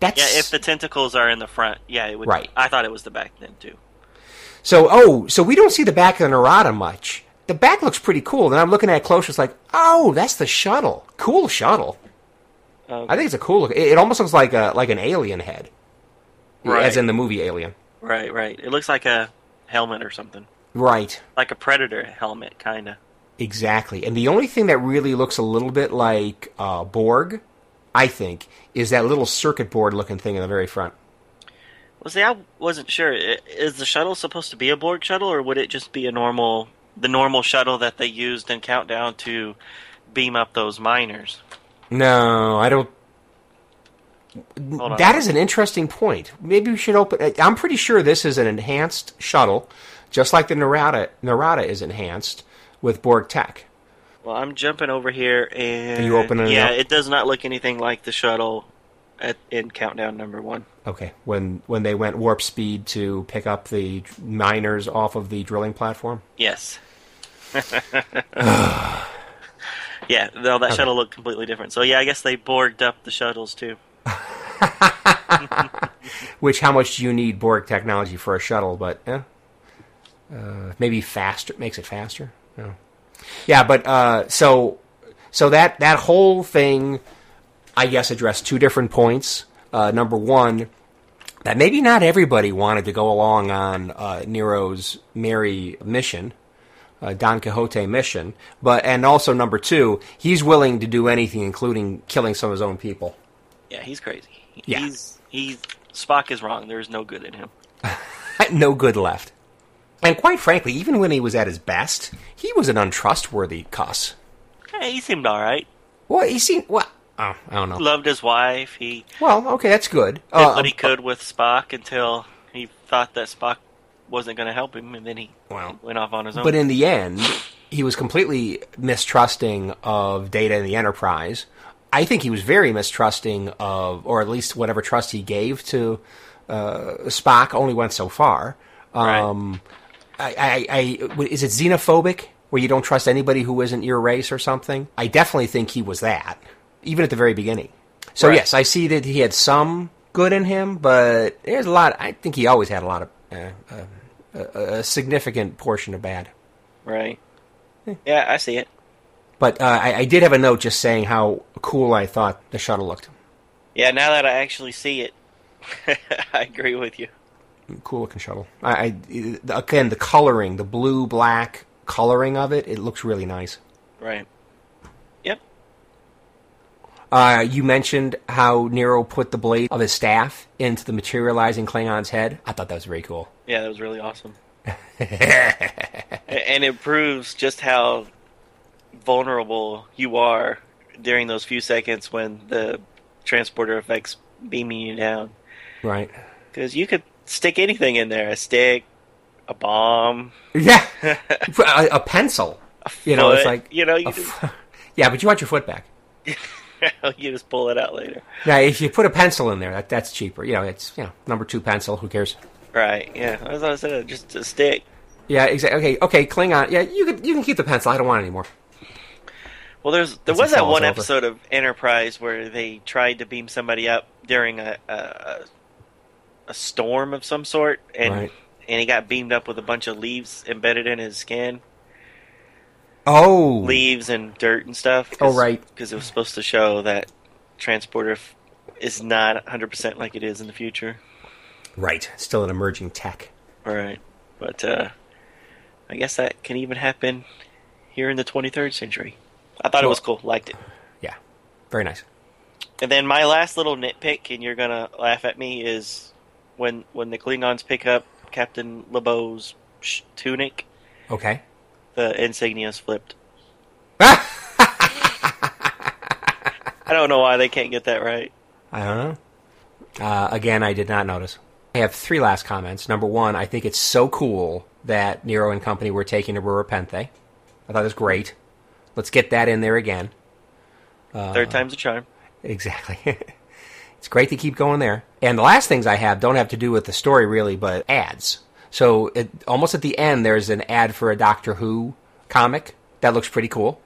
that's yeah, if the tentacles are in the front, yeah, it would. Right. I thought it was the back then too. So, oh, so we don't see the back of the Narada much. The back looks pretty cool. Then I'm looking at it closer. It's like, oh, that's the shuttle. Cool shuttle. I think it's a cool look. It, it almost looks like a like an alien head, Right. as in the movie Alien. Right, right. It looks like a helmet or something, Right. like a predator helmet, kind of. Exactly. And the only thing that really looks a little bit like uh, Borg, I think, is that little circuit board looking thing in the very front. Well, see, I wasn't sure. Is the shuttle supposed to be a Borg shuttle, or would it just be a normal, the normal shuttle that they used in Countdown to beam up those miners? No, I don't. That is an interesting point. Maybe we should open. Uh, I'm pretty sure this is an enhanced shuttle, just like the Narada. Narada is enhanced with Borg tech. Well, I'm jumping over here, and you opening it yeah, up? it does not look anything like the shuttle at in Countdown number one. Okay, when when they went warp speed to pick up the miners off of the drilling platform. Yes. yeah, no, that shuttle looked completely different. So yeah, I guess they borged up the shuttles too. Which, how much do you need Borg technology for a shuttle? But yeah, uh, maybe faster makes it faster. Yeah, but uh, so so that that whole thing, I guess, addressed two different points. Uh, number one, that maybe not everybody wanted to go along on uh, Nero's merry mission, uh, Don Quixote mission, but and also number two, he's willing to do anything, including killing some of his own people. Yeah, he's crazy. Yeah. He's he's Spock is wrong. There's no good in him. no good left. And quite frankly, even when he was at his best, he was an untrustworthy cuss. Hey, he seemed all right. Well, he seemed well. Oh, I don't know. Loved his wife. He Well, okay, that's good. did Uh, what he could with Spock until he thought that Spock wasn't going to help him, and then he Well, went off on his own. But in the end, he was completely mistrusting of Data and the Enterprise. I think he was very mistrusting of, or at least whatever trust he gave to uh, Spock only went so far. Um, I, I, I, is it xenophobic, where you don't trust anybody who isn't your race or something? I definitely think he was that, even at the very beginning. So Right. yes, I see that he had some good in him, but there's a lot. I think he always had a lot of uh, uh, a, a significant portion of bad. right. Yeah, I see it. But uh, I, I did have a note just saying how cool I thought the shuttle looked. Yeah, now that I actually see it, I agree with you. Cool looking shuttle. I, I again the coloring, the blue black coloring of it, it looks really nice. Right. Yep. Uh, you mentioned how Nero put the blade of his staff into the materializing Klingon's head. I thought that was very cool. Yeah, that was really awesome. And it proves just how vulnerable you are during those few seconds when the transporter effects beaming you down. Right. Because you could stick anything in there a stick, a bomb. Yeah. a, a pencil. You know, it's like you know, you a just, f- yeah, but you want your foot back. you just pull it out later. Now, if you put a pencil in there, that, that's cheaper. You know, it's you know number two pencil. Who cares? Right, yeah. As I said, just a stick. Yeah, exactly. Okay, okay, Klingon. Yeah, you can you can keep the pencil. I don't want it anymore. Well, there's there was that one over. episode of Enterprise where they tried to beam somebody up during a a, a, storm of some sort, and Right. and he got beamed up with a bunch of leaves embedded in his skin, Oh, leaves and dirt and stuff. Oh, right. because it was supposed to show that transporter f- is not 100 percent like it is in the future. right. Still an emerging tech. All right, but uh, I guess that can even happen here in the 23rd century. I thought it was cool, liked it. Yeah, very nice. And then my last little nitpick, and you're gonna laugh at me, is when when the Klingons pick up Captain Robau's tunic, Okay. the insignia's flipped. I don't know why they can't get that right. I don't know. Uh, again, I did not notice. I have three last comments. Number one, I think it's so cool that Nero and company were taking to Rura Penthe. I thought it was great. Let's get that in there again. Third time's a charm. Exactly. it's great to keep going there. And the last things I have don't have to do with the story really, but ads. So it, almost at the end, there's an ad for a Doctor Who comic that looks pretty cool.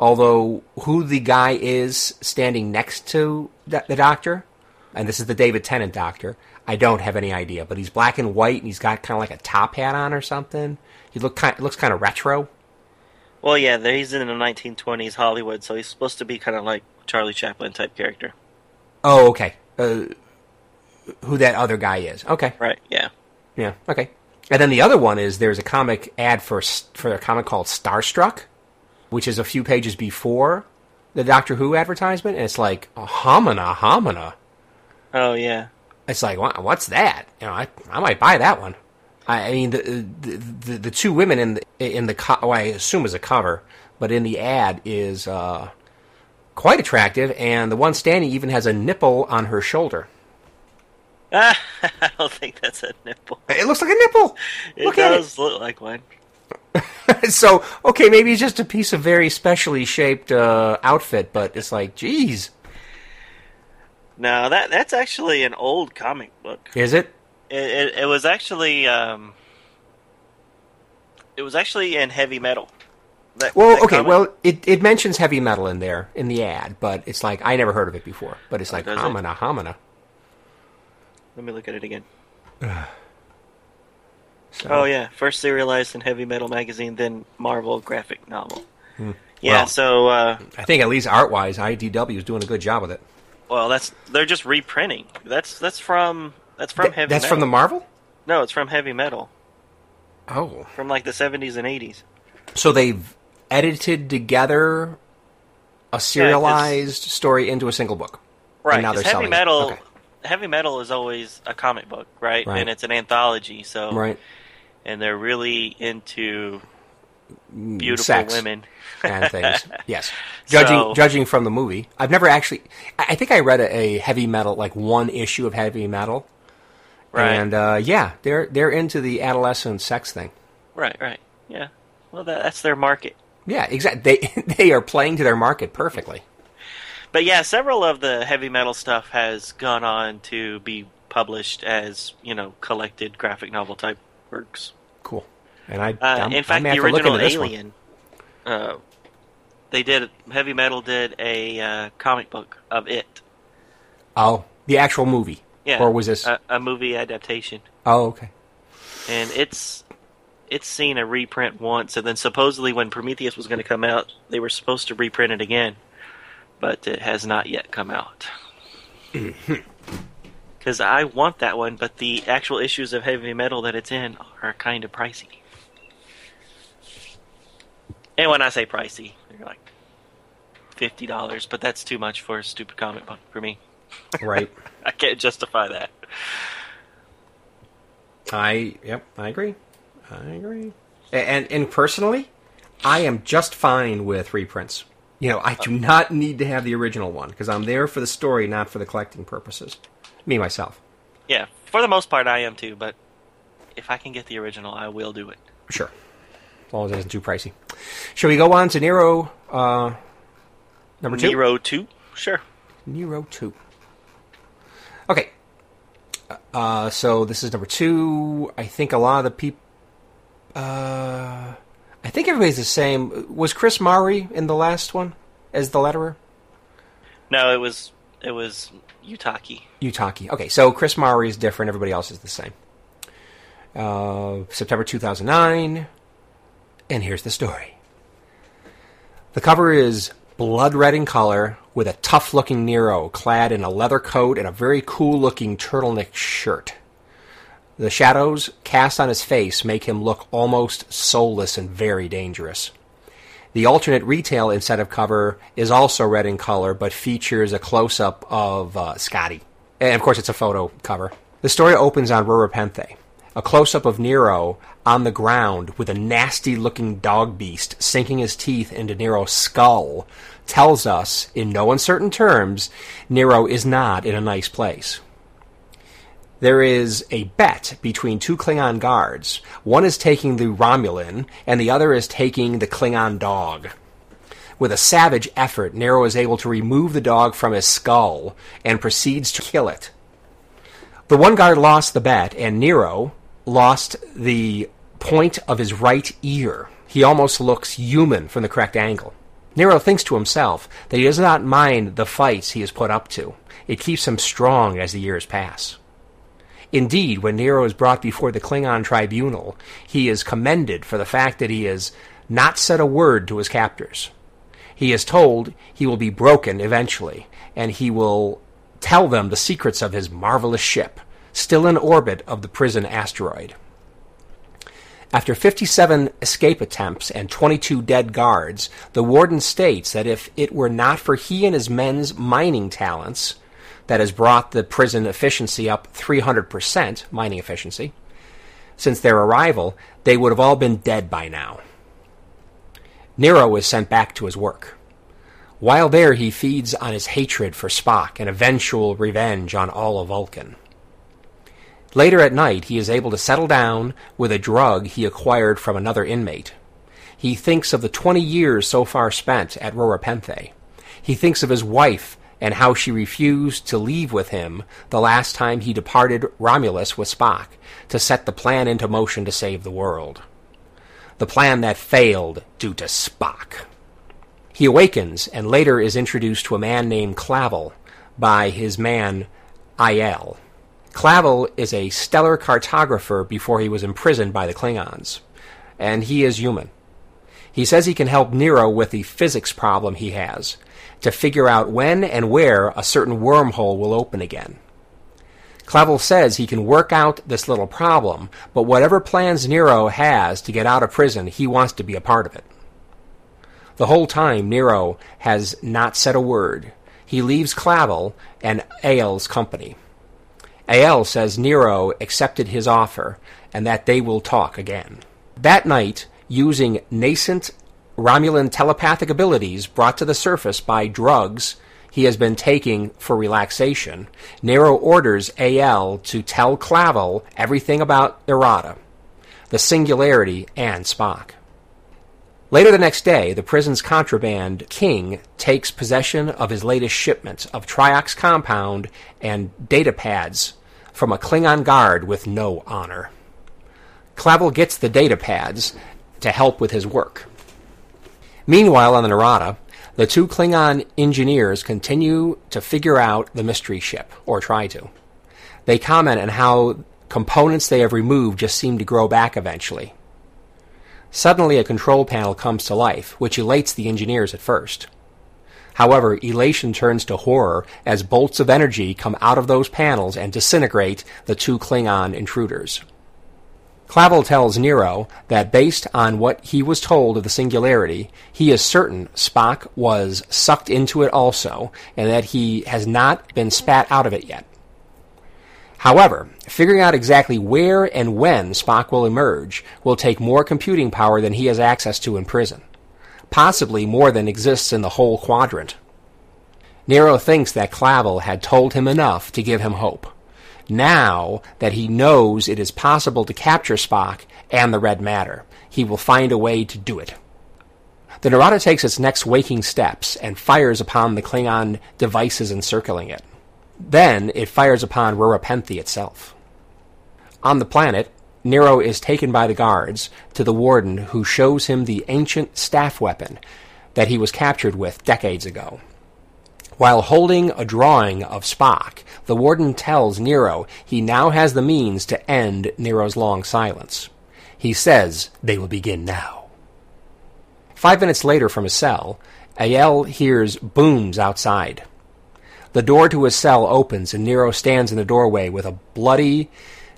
Although who the guy is standing next to the, the Doctor, and this is the David Tennant Doctor, I don't have any idea. But he's black and white, and he's got kind of like a top hat on or something. He look kind, looks kind of retro. Well, yeah, there- he's in the 1920s Hollywood, so he's supposed to be kind of like Charlie Chaplin type character. Oh, okay. Uh, who that other guy is? Okay. Right, yeah. Yeah. Okay. And then the other one is there's a comic ad for for a comic called Starstruck, which is a few pages before the Doctor Who advertisement, and it's like homina homina. Oh, yeah. It's like "Wha- what's that? You know, I I might buy that one. I, mean, the, the the two women in the in the co- well, I assume is a cover, but in the ad is uh, quite attractive, and the one standing even has a nipple on her shoulder. I don't think that's a nipple. It looks like a nipple. It Look at it. does look like one. so okay, maybe it's just a piece of very specially shaped uh, outfit, but it's like, geez, No, that that's actually an old comic book. is it? It, it, it was actually um, it was actually in heavy metal. That, Well, that okay, well, it, it mentions heavy metal in there in the ad, but it's like I never heard of it before. But it's like does it? homina homina. let me look at it again. So, Oh yeah, first serialized in Heavy Metal magazine, then Marvel graphic novel. Yeah, Hmm. Well- so uh, I think at least art wise, IDW is doing a good job with it. well, that's they're just reprinting. That's that's from that's from Th- Heavy. that's metal. from the Marvel. no, it's from Heavy Metal Oh, from like the seventies and eighties. so they've edited together a serialized story into a single book. Right, now they're Heavy selling it. Metal. Okay. Heavy Metal is always a comic book, right? Right. And it's an anthology, so Right. and they're really into Mm, beautiful sex. women. and things. Yes, judging So- judging from the movie, I've never actually. I I think I read a, a heavy metal, like one issue of heavy metal, Right. and uh, yeah, they're they're into the adolescent sex thing. Right, right. Yeah. Well, that, that's their market. Yeah, exactly. They they are playing to their market perfectly. But yeah, several of the heavy metal stuff has gone on to be published as, you know, collected graphic novel type works. Cool. And I, Uh, in fact, the have to look original into this one. Alien, uh, they did, heavy metal did a uh, comic book of it. Oh, the actual movie. Yeah. Or was this? a, a movie adaptation? oh, okay. and it's it's seen a reprint once, and then supposedly when Prometheus was going to come out, they were supposed to reprint it again, but it has not yet come out. Mm-hmm. Because I want that one, but the actual issues of heavy metal that it's in are kind of pricey. And when I say pricey, they're like fifty dollars, but that's too much for a stupid comic book for me. Right. I can't justify that. I yep, I agree. I agree. And and personally, I am just fine with reprints. You know, I do not need to have the original one because I'm there for the story, not for the collecting purposes. Me myself, Yeah, for the most part, I am too. But if I can get the original, I will do it. sure, as long as it isn't too pricey. Shall we go on to Nero uh, number two? Nero two, sure. Nero 2. Okay. Uh, so this is number two. I think a lot of the people. Uh, I think everybody's the same. Was Chris Mowry in the last one as the letterer? No, it was it was Uyetake. Uyetake. Okay, so Chris Mowry is different. Everybody else is the same. Uh, September 2009. And here's the story. The cover is blood red in color with a tough looking Nero clad in a leather coat and a very cool looking turtleneck shirt. The shadows cast on his face make him look almost soulless and very dangerous. The alternate retail incentive cover is also red in color, but features a close up of uh, Scotty. And of course, it's a photo cover. The story opens on Rura Penthe, a close up of Nero on the ground with a nasty looking dog beast sinking his teeth into Nero's skull tells us, in no uncertain terms, Nero is not in a nice place. there is a bet between two Klingon guards. One is taking the Romulan, and the other is taking the Klingon dog. With a savage effort, Nero is able to remove the dog from his skull and proceeds to kill it. The one guard lost the bet, and Nero lost the point of his right ear. He almost looks human from the correct angle. Nero thinks to himself that he does not mind the fights he is put up to. It keeps him strong as the years pass. Indeed, when Nero is brought before the Klingon tribunal, he is commended for the fact that he has not said a word to his captors. He is told he will be broken eventually, and he will tell them the secrets of his marvelous ship, still in orbit of the prison asteroid. After 57 escape attempts and 22 dead guards, the warden states that if it were not for he and his men's mining talents, that has brought the prison efficiency up 300%, mining efficiency, since their arrival, they would have all been dead by now. Nero is sent back to his work. While there, he feeds on his hatred for Spock and eventual revenge on all of Vulcan. Later at night, he is able to settle down with a drug he acquired from another inmate. He thinks of the 20 years so far spent at Rura Penthe. He thinks of his wife and how she refused to leave with him the last time he departed Romulus with Spock to set the plan into motion to save the world. The plan that failed due to Spock. He awakens and later is introduced to a man named Clavel by his man Ayel. Clavel is a stellar cartographer before he was imprisoned by the Klingons, and he is human. He says he can help Nero with the physics problem he has to figure out when and where a certain wormhole will open again. Clavel says he can work out this little problem, but whatever plans Nero has to get out of prison, he wants to be a part of it. The whole time, Nero has not said a word. He leaves Clavel and Ayel's company. Ayel says Nero accepted his offer and that they will talk again. That night, using nascent Romulan telepathic abilities brought to the surface by drugs he has been taking for relaxation, Nero orders Ayel to tell Clavel everything about Narada, the Singularity, and Spock. Later the next day, the prison's contraband king takes possession of his latest shipment of Triox compound and data pads from a Klingon guard with no honor. Clavel gets the data pads to help with his work. Meanwhile, on the Narada, the two Klingon engineers continue to figure out the mystery ship, or try to. They comment on how components they have removed just seem to grow back eventually. Suddenly, a control panel comes to life, which elates the engineers at first. However, elation turns to horror as bolts of energy come out of those panels and disintegrate the two Klingon intruders. Clavel tells Nero that based on what he was told of the singularity, he is certain Spock was sucked into it also, and that he has not been spat out of it yet. However, figuring out exactly where and when Spock will emerge will take more computing power than he has access to in prison, possibly more than exists in the whole quadrant. Nero thinks that Clavel had told him enough to give him hope now that he knows it is possible to capture Spock and the red matter. He will find a way to do it. The Narada takes its next waking steps and fires upon the Klingon devices encircling it. Then it fires upon Rura Penthe itself. On the planet, Nero is taken by the guards to the warden who shows him the ancient staff weapon that he was captured with decades ago. While holding a drawing of Spock, the warden tells Nero he now has the means to end Nero's long silence. He says they will begin now. Five minutes later from his cell, Ayel hears booms outside. The door to his cell opens and Nero stands in the doorway with a bloody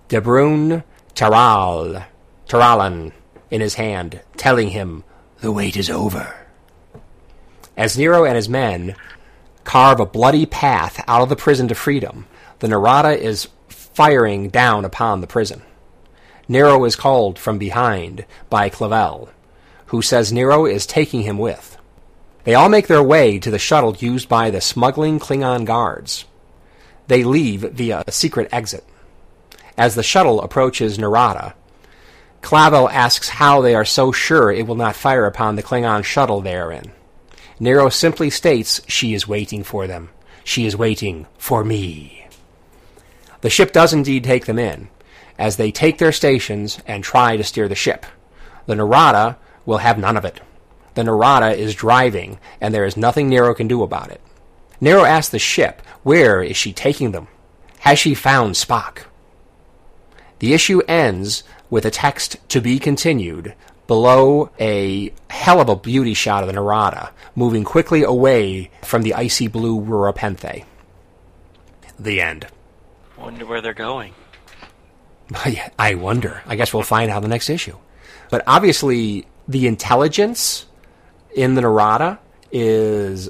Debrun Taral, Taralan in his hand, telling him the wait is over. As Nero and his men carve a bloody path out of the prison to freedom, the Narada is firing down upon the prison. Nero is called from behind by Clavel, who says Nero is taking him with. They all make their way to the shuttle used by the smuggling Klingon guards. They leave via a secret exit. as the shuttle approaches Narada. Clavel asks how they are so sure it will not fire upon the Klingon shuttle they are in. Nero simply states she is waiting for them. She is waiting for me. The ship does indeed take them in, as they take their stations and try to steer the ship. The Narada will have none of it. The Narada is driving, and there is nothing Nero can do about it. Nero asks the ship, where is she taking them? Has she found Spock? The issue ends with a text to be continued below a hell of a beauty shot of the Narada, moving quickly away from the icy blue Rura Penthe. The end. Wonder where they're going. I wonder. I guess we'll find out in the next issue. But obviously, the intelligence in the Narada is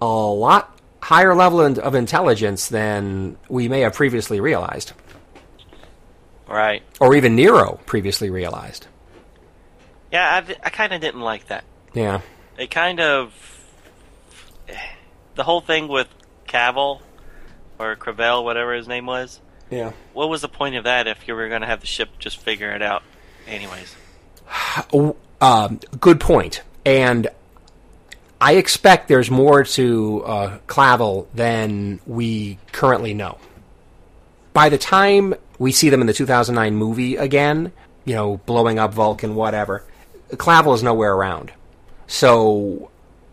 a lot higher level of intelligence than we may have previously realized, Right. or even Nero previously realized. Yeah, I, I kind of didn't like that. Yeah. It kind of the whole thing with Cavill or Cravel, whatever his name was. Yeah. What was the point of that if you were going to have the ship just figure it out, anyways? Um, good point. And I expect there's more to uh, Clavel than we currently know. By the time we see them in the 2009 movie again, you know, blowing up Vulcan, whatever, Clavel is nowhere around. So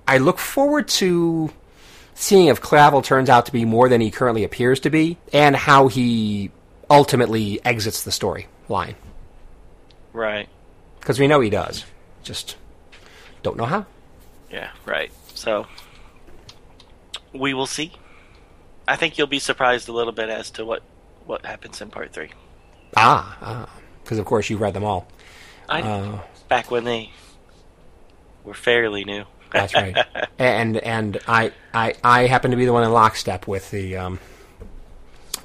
I look forward to seeing if Clavel turns out to be more than he currently appears to be, and how he ultimately exits the storyline. Right. Because we know he does. Just don't know how. Yeah. Right. So we will see. I think you'll be surprised a little bit as to what what happens in part three. Ah, ah. Because of course you've read them all. I Uh, back when they were fairly new. that's right. and and I, I I happen to be the one in lockstep with the um,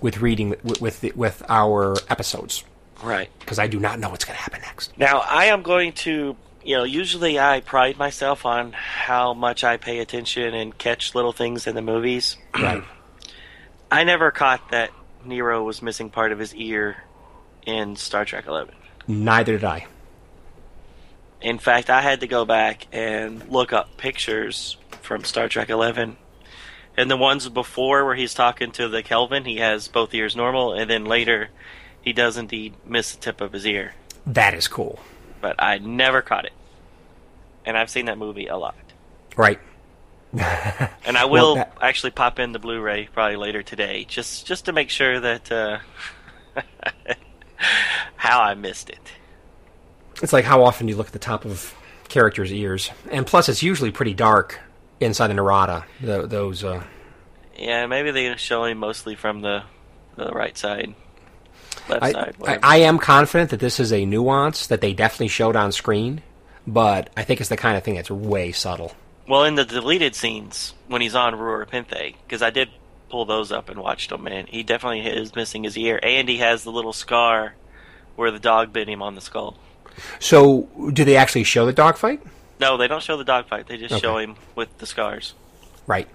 with reading with with, the, with our episodes right. because I do not know what's going to happen next. Now, I am going to, you know, usually I pride myself on how much I pay attention and catch little things in the movies. Right. I never caught that Nero was missing part of his ear in Star Trek 11. Neither did I. In fact, I had to go back and look up pictures from Star Trek 11. And the ones before where he's talking to the Kelvin, he has both ears normal, and then later he does indeed miss the tip of his ear. That is cool. But I never caught it. And I've seen that movie a lot. Right. And I will Well, that- actually pop in the Blu-ray probably later today, just just to make sure that uh, how I missed it. It's like how often you look at the top of characters' ears, and plus it's usually pretty dark inside the Narada. tho- those. Uh, Yeah, maybe they show him mostly from the the right side, I, side. I, I am confident that this is a nuance that they definitely showed on screen, but I think it's the kind of thing that's way subtle. well, in the deleted scenes when he's on Rura Penthe, because I did pull those up and watched them, and he definitely is missing his ear, and he has the little scar where the dog bit him on the skull. So, do they actually show the dog fight? No, they don't show the dog fight. they just Okay. show him with the scars. Right.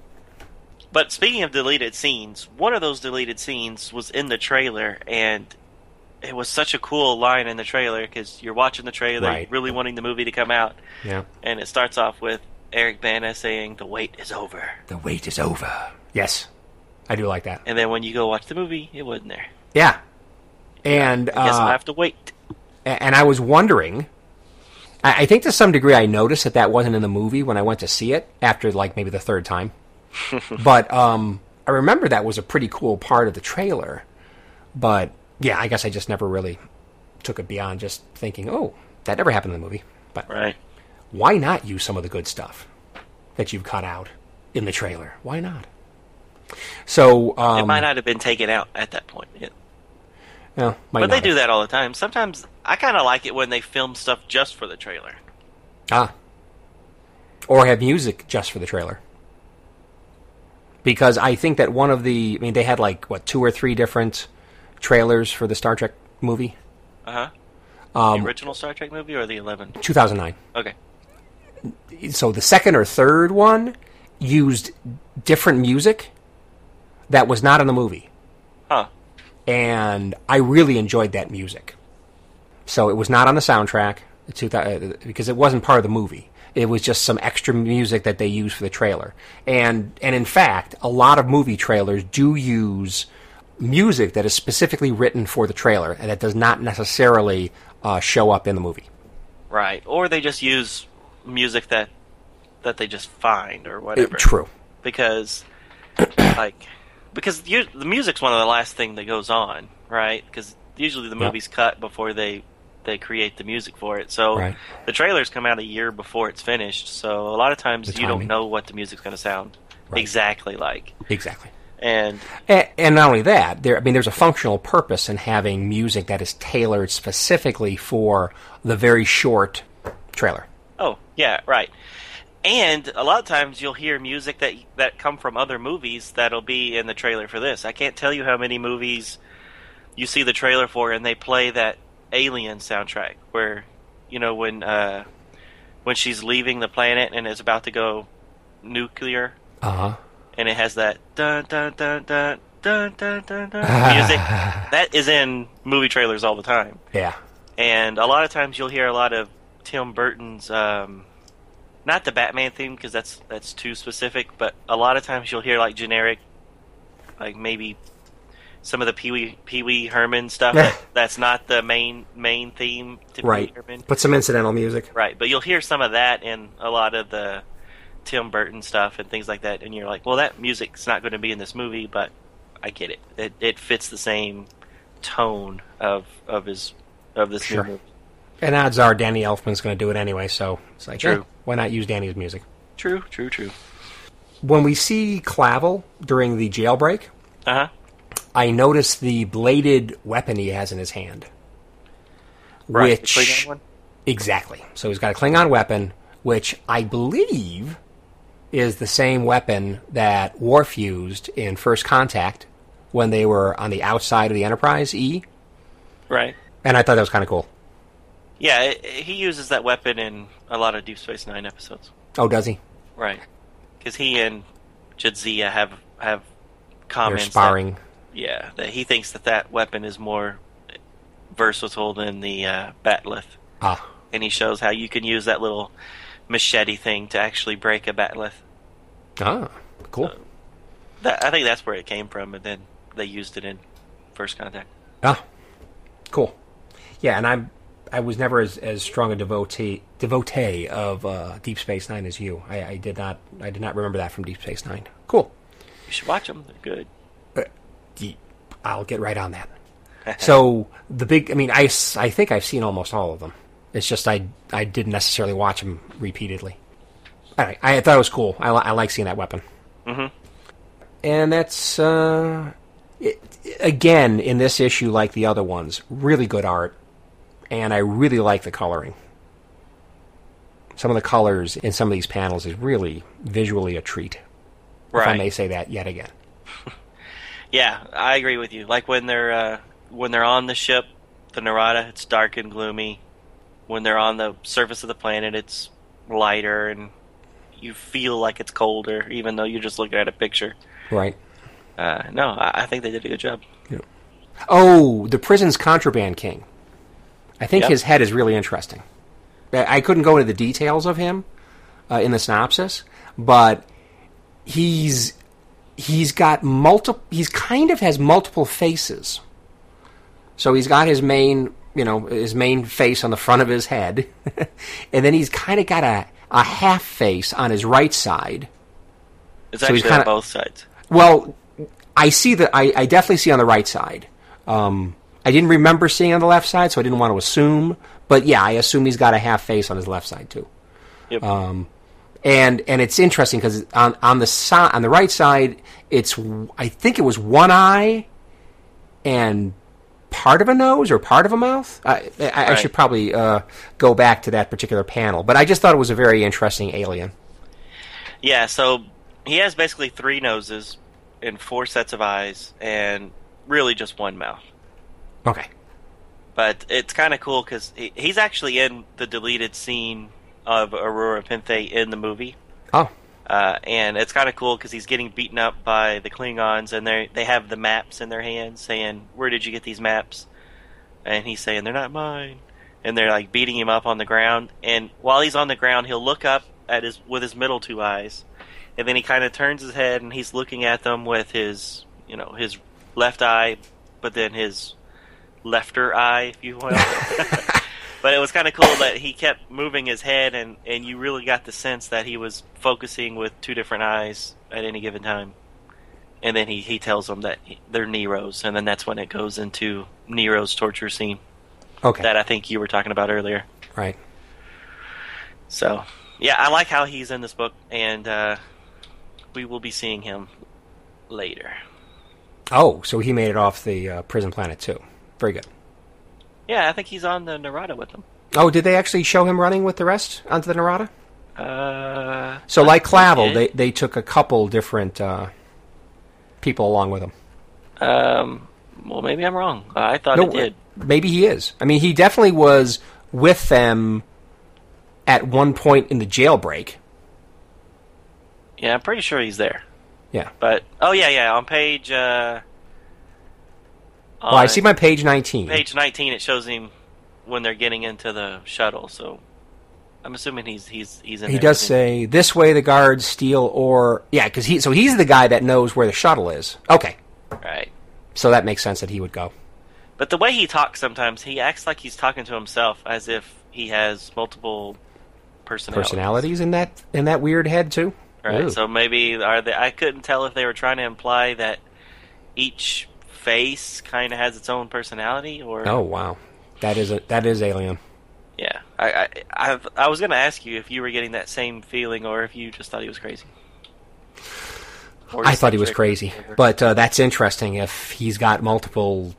But speaking of deleted scenes, one of those deleted scenes was in the trailer, and it was such a cool line in the trailer because you're watching the trailer, Right. really wanting the movie to come out, Yeah. and it starts off with Eric Bana saying, "The wait is over," The wait is over. Yes, I do like that. and then when you go watch the movie, it wasn't there. Yeah. And I guess uh, I'll have to wait. And I was wondering. I, I think to some degree I noticed that that wasn't in the movie when I went to see it after like maybe the third time. but um, I remember that was a pretty cool part of the trailer. But yeah, I guess I just never really took it beyond just thinking, oh, that never happened in the movie. But Right. why not use some of the good stuff that you've cut out in the trailer? Why not? So um, it might not have been taken out at that point. Yeah. but they do that all the time. Sometimes I kind of like it when they film stuff just for the trailer. Ah. Or have music just for the trailer. Because I think that one of the. I mean, they had like, what, two or three different trailers for the Star Trek movie? Uh huh. Um, the original Star Trek movie or the 11? 2009. Okay. So the second or third one used different music that was not in the movie. Huh. and I really enjoyed that music. So it was not on the soundtrack uh, because it wasn't part of the movie. It was just some extra music that they used for the trailer. And and in fact, a lot of movie trailers do use music that is specifically written for the trailer and that does not necessarily uh, show up in the movie. Right. Or they just use music that that they just find or whatever. It, true. Because like because you, the music's one of the last thing that goes on, right? Because usually the movie's yep. cut before they they create the music for it. So right. the trailers come out a year before it's finished. So a lot of times you don't know what the music's going to sound right. exactly like. Exactly. And, and, and not only that, there I mean there's a functional purpose in having music that is tailored specifically for the very short trailer. Oh, yeah, right. And a lot of times you'll hear music that that come from other movies that'll be in the trailer for this. I can't tell you how many movies you see the trailer for and they play that Alien soundtrack where you know when uh, when she's leaving the planet and is about to go nuclear. Uh-huh. And it has that dun dun dun dun dun dun dun, dun music. that is in movie trailers all the time. Yeah. And a lot of times you'll hear a lot of Tim Burton's um, not the Batman theme because that's that's too specific, but a lot of times you'll hear like generic, like maybe some of the Pee Wee Pee Wee Herman stuff. that, that's not the main main theme to right. Pee Wee Herman. But some incidental music. Right, but you'll hear some of that in a lot of the Tim Burton stuff and things like that, and you're like, well, that music's not going to be in this movie, but I get it. It it fits the same tone of of his of this sure. movie. And odds are Danny Elfman's going to do it anyway, so it's like, true. Eh, why not use Danny's music? True, true, true. When we see Clavel during the jailbreak, uh-huh. I notice the bladed weapon he has in his hand. Right, which exactly. So he's got a Klingon weapon, which I believe is the same weapon that Worf used in First Contact when they were on the outside of the Enterprise E. Right. And I thought that was kind of cool. Yeah, it, he uses that weapon in a lot of Deep Space Nine episodes. Oh, does he? Right, because he and Jadzia have have comments. They're sparring. That, yeah, that he thinks that that weapon is more versatile than the uh, bat'leth. Ah. And he shows how you can use that little machete thing to actually break a bat'leth. Ah, cool. So that, I think that's where it came from, and then they used it in First Contact. Ah, cool. Yeah, and I'm I was never as, as strong a devotee devotee of uh, Deep Space Nine as you. I, I, did not I did not remember that from Deep Space Nine. Cool. You should watch them. They're good. I'll get right on that. so the big, I mean, I, I think I've seen almost all of them. It's just I I didn't necessarily watch them repeatedly. All right, I thought it was cool. I, I like seeing that weapon. Mm-hmm. And that's uh, it, again in this issue, like the other ones, really good art and I really like the coloring. Some of the colors in some of these panels is really visually a treat. Right. If I may say that yet again. Yeah, I agree with you. Like when they're uh, when they're on the ship, the Narada, it's dark and gloomy. When they're on the surface of the planet, it's lighter and you feel like it's colder, even though you're just looking at a picture. Right. Uh, no, I, I think they did a good job. Yeah. Oh, the prison's contraband king. I think yep. his head is really interesting. I couldn't go into the details of him uh, in the synopsis, but he's he's got multiple. He's kind of has multiple faces. So he's got his main, you know, his main face on the front of his head, and then he's kind of got a a half face on his right side. It's so actually kinda, on both sides. Well, I see that. I, I definitely see on the right side. Um, I didn't remember seeing on the left side, so I didn't want to assume. But yeah, I assume he's got a half face on his left side too. Yep. Um, and and it's interesting because on on the side on the right side, it's I think it was one eye and part of a nose or part of a mouth. I, I, right. I should probably uh, go back to that particular panel, but I just thought it was a very interesting alien. Yeah, so he has basically three noses and four sets of eyes, and really just one mouth. Okay. But it's kind of cool because he, he's actually in the deleted scene of Rura Penthe in the movie. Oh. Uh, and it's kind of cool because he's getting beaten up by the Klingons, and they they have the maps in their hands, saying, "Where did you get these maps?" And he's saying, "They're not mine." And they're like beating him up on the ground. And while he's on the ground, he'll look up at his with his middle two eyes, and then he kind of turns his head and he's looking at them with his you know his left eye, but then his lefter eye, if you will. but it was kind of cool that he kept moving his head, and and you really got the sense that he was focusing with two different eyes at any given time. And then he, he tells them that he- they're Nero's, and then that's when it goes into Nero's torture scene Okay. that I think you were talking about earlier. right. So, yeah, I like how he's in this book, and uh, we will be seeing him later. Oh, so he made it off the uh, prison planet too. Very good. Yeah, I think he's on the Narada with them. Oh, did they actually show him running with the rest onto the Narada? Uh, So, like Clavel, they they took a couple different uh, people along with him. Um, well, maybe I'm wrong. Uh, I thought No, it did. maybe he is. I mean, he definitely was with them at one point in the jailbreak. Yeah, I'm pretty sure he's there. Yeah. But oh yeah, yeah, on page uh, Well, uh, I see my page nineteen. page 19. It shows him when they're getting into the shuttle. So I'm assuming he's he's he's in. He there does say this way the guards steal or yeah, because he so he's the guy that knows where the shuttle is. Okay, right. so that makes sense that he would go. But the way he talks sometimes, he acts like he's talking to himself, as if he has multiple personalities. Personalities in that in that weird head too. Right. Ooh. So maybe are they? I couldn't tell if they were trying to imply that each face kind of has its own personality, or Oh wow, that is a, that is alien. yeah. I I I've, I was going to ask you if you were getting that same feeling, or if you just thought he was crazy. I thought he was crazy, but uh, that's interesting. If he's got multiple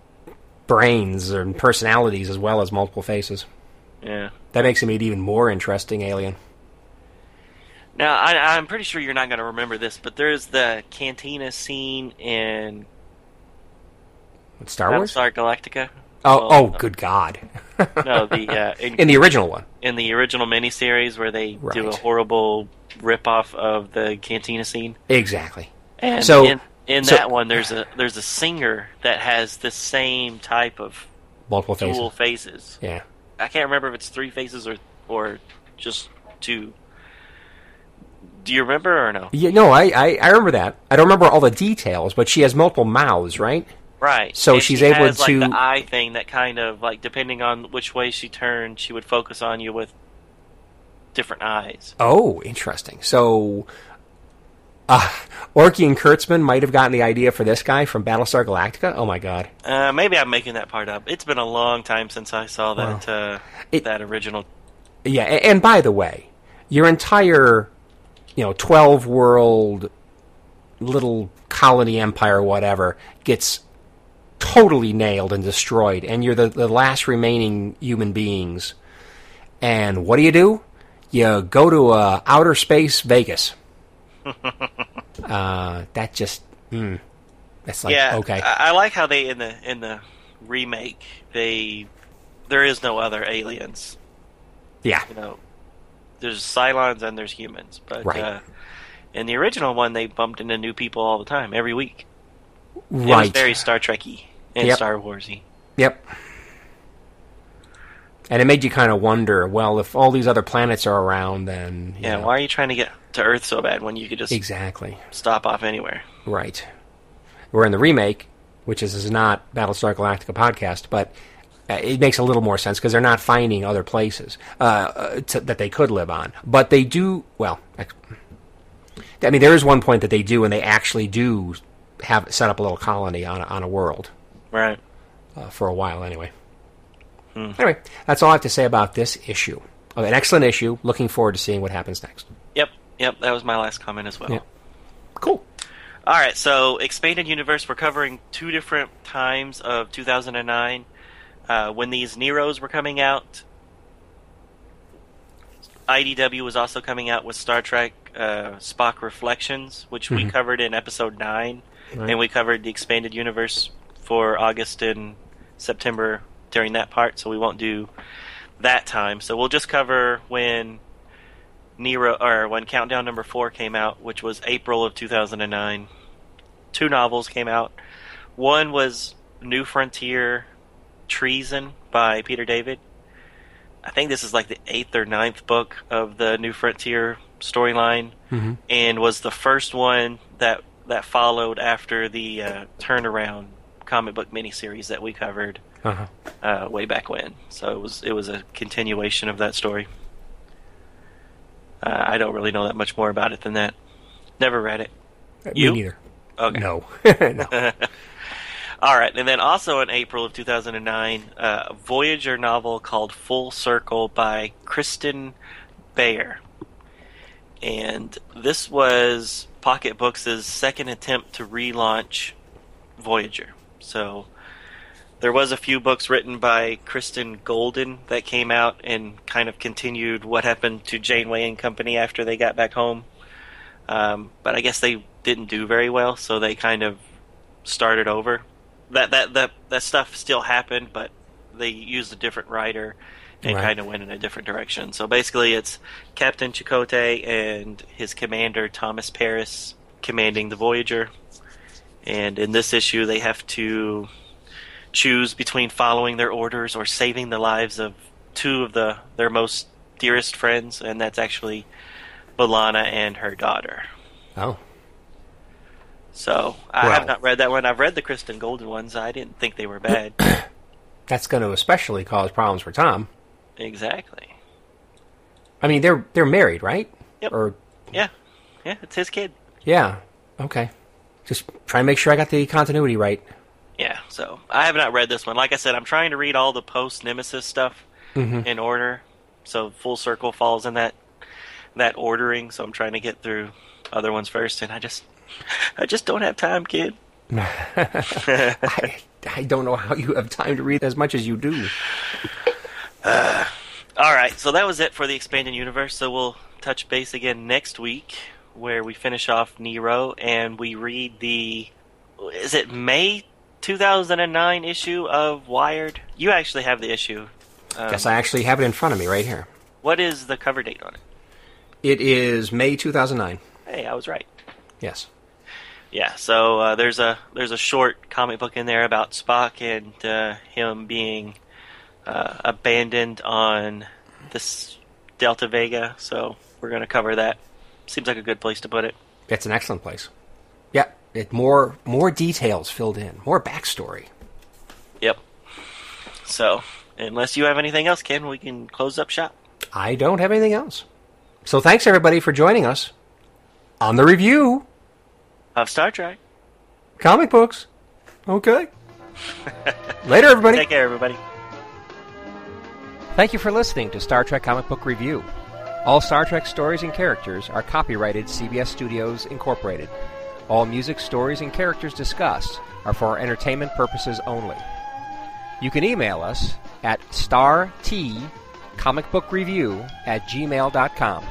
brains and personalities as well as multiple faces, yeah. that makes him an even more interesting alien. Now I, I'm pretty sure you're not going to remember this, but there's the cantina scene in With Star Wars? Star Galactica. Oh, oh, no. good God! No, the uh, in, in the original one, in the original miniseries where they do a horrible rip-off of the cantina scene. exactly. And So- in, in so- that one, there's a there's a singer that has the same type of Multiple faces. dual faces. Yeah. I can't remember if it's three faces or or just two. Do you remember or no? Yeah, no, I, I, I remember that. I don't remember all the details, but she has multiple mouths, right? Right. So And she's she able has, to- like the eye thing that kind of like depending on which way she turned, she would focus on you with different eyes. Oh, interesting. So, uh, Orci and Kurtzman might have gotten the idea for this guy from Battlestar Galactica. Oh my God! Uh, maybe I'm making that part up. It's been a long time since I saw that uh, It- that original. Yeah, and by the way, your entire, you know, twelve world little colony empire, whatever, gets totally nailed and destroyed, and you're the, the last remaining human beings. And what do you do? You go to uh, outer space Vegas. uh, that just, mm, that's like yeah, okay. I, I like how they in the in the remake they there is no other aliens. yeah, You know, there's Cylons and there's humans, but Right. uh, in the original one they bumped into new people all the time, every week. It was right. very Star Trekky and Yep. Star Warsy. Yep. And it made you kind of wonder, well, if all these other planets are around, then you Yeah, know. why are you trying to get to Earth so bad when you could just exactly stop off anywhere? right? We're in the remake, which is, is not Battlestar Galactica podcast, but uh, it makes a little more sense because they're not finding other places uh, uh, to, that they could live on. But they do well. I, I mean, there is one point that they do, and they actually do have set up a little colony on a, on a world. Right. uh, for a while anyway. Hmm. Anyway, that's all I have to say about this issue. Uh, An excellent issue. Looking forward to seeing what happens next. Yep. Yep. That was my last comment as well. Yeah. Cool. All right, so expanded universe. We're covering two different times of 2009 uh, when these Neros were coming out. IDW was also coming out with Star Trek uh, Spock Reflections, which we Mhm. covered in episode nine, Right. and we covered the expanded universe for August and September during that part. So we won't do that time. So we'll just cover when Nero or when Countdown number 4 came out, which was April of 2009. Two novels came out. One was New Frontier Treason by Peter David. I think this is like the eighth or ninth book of the New Frontier storyline, Mm-hmm. and was the first one that that followed after the uh, turnaround comic book miniseries that we covered Uh-huh. uh, way back when. So it was it was a continuation of that story. Uh, I don't really know that much more about it than that. Never read it. You? Me neither. Okay. No. no. All right, and then also in April of 2009, uh, a Voyager novel called Full Circle by Kirsten Beyer. And this was Pocket Books' second attempt to relaunch Voyager. So there was a few books written by Kristen Golden that came out and kind of continued what happened to Janeway and Company after they got back home. Um, but I guess they didn't do very well, so they kind of started over. That that that that stuff still happened, but they used a different writer and Right. kind of went in a different direction. So basically, it's Captain Chakotay and his commander Thomas Paris commanding the Voyager. And in this issue, they have to choose between following their orders or saving the lives of two of the their most dearest friends, and that's actually B'Elanna and her daughter. Oh. So I Well- have not read that one. I've read the Kristen Golden ones. I didn't think they were bad. That's going to especially cause problems for Tom. Exactly. I mean, they're they're married, right? Yep. Or Yeah, yeah, it's his kid. yeah. Okay. Just try and make sure I got the continuity right. Yeah, so I have not read this one. Like I said, I'm trying to read all the post Nemesis stuff Mhm. in order. So Full Circle falls in that that ordering. So I'm trying to get through other ones first, and I just I just don't have time, kid. I, I don't know how you have time to read as much as you do. All right, so that was it for the expanded universe. So we'll touch base again next week, where we finish off Nero and we read the is it May 2009 issue of Wired? You actually have the issue. Um, Yes, I actually have it in front of me right here. What is the cover date on it? It is May 2009. Hey, I was right. Yes. Yeah, so uh, there's a there's a short comic book in there about Spock and uh, him being uh, abandoned on this Delta Vega. So we're going to cover that. Seems like a good place to put it. It's an excellent place. Yeah, it more more details filled in, more backstory. Yep. So unless you have anything else, Ken, we can close up shop. I don't have anything else. So thanks everybody for joining us on the review Of Star Trek. comic books. Okay. Later everybody. Take care, everybody. Thank you for listening to Star Trek Comic Book Review. All Star Trek stories and characters are copyrighted CBS Studios Incorporated. All music, stories, and characters discussed are for entertainment purposes only. You can email us at startcomicbookreview at gmail.com.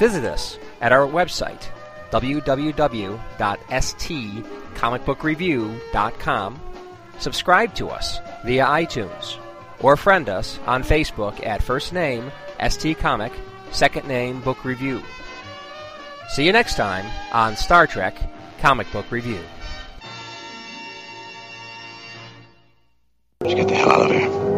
Visit us at our website, www.stcomicbookreview.com. Subscribe to us via iTunes or friend us on Facebook at first name ST Comic, second name Book Review. See you next time on Star Trek Comic Book Review. Get the hell out of here.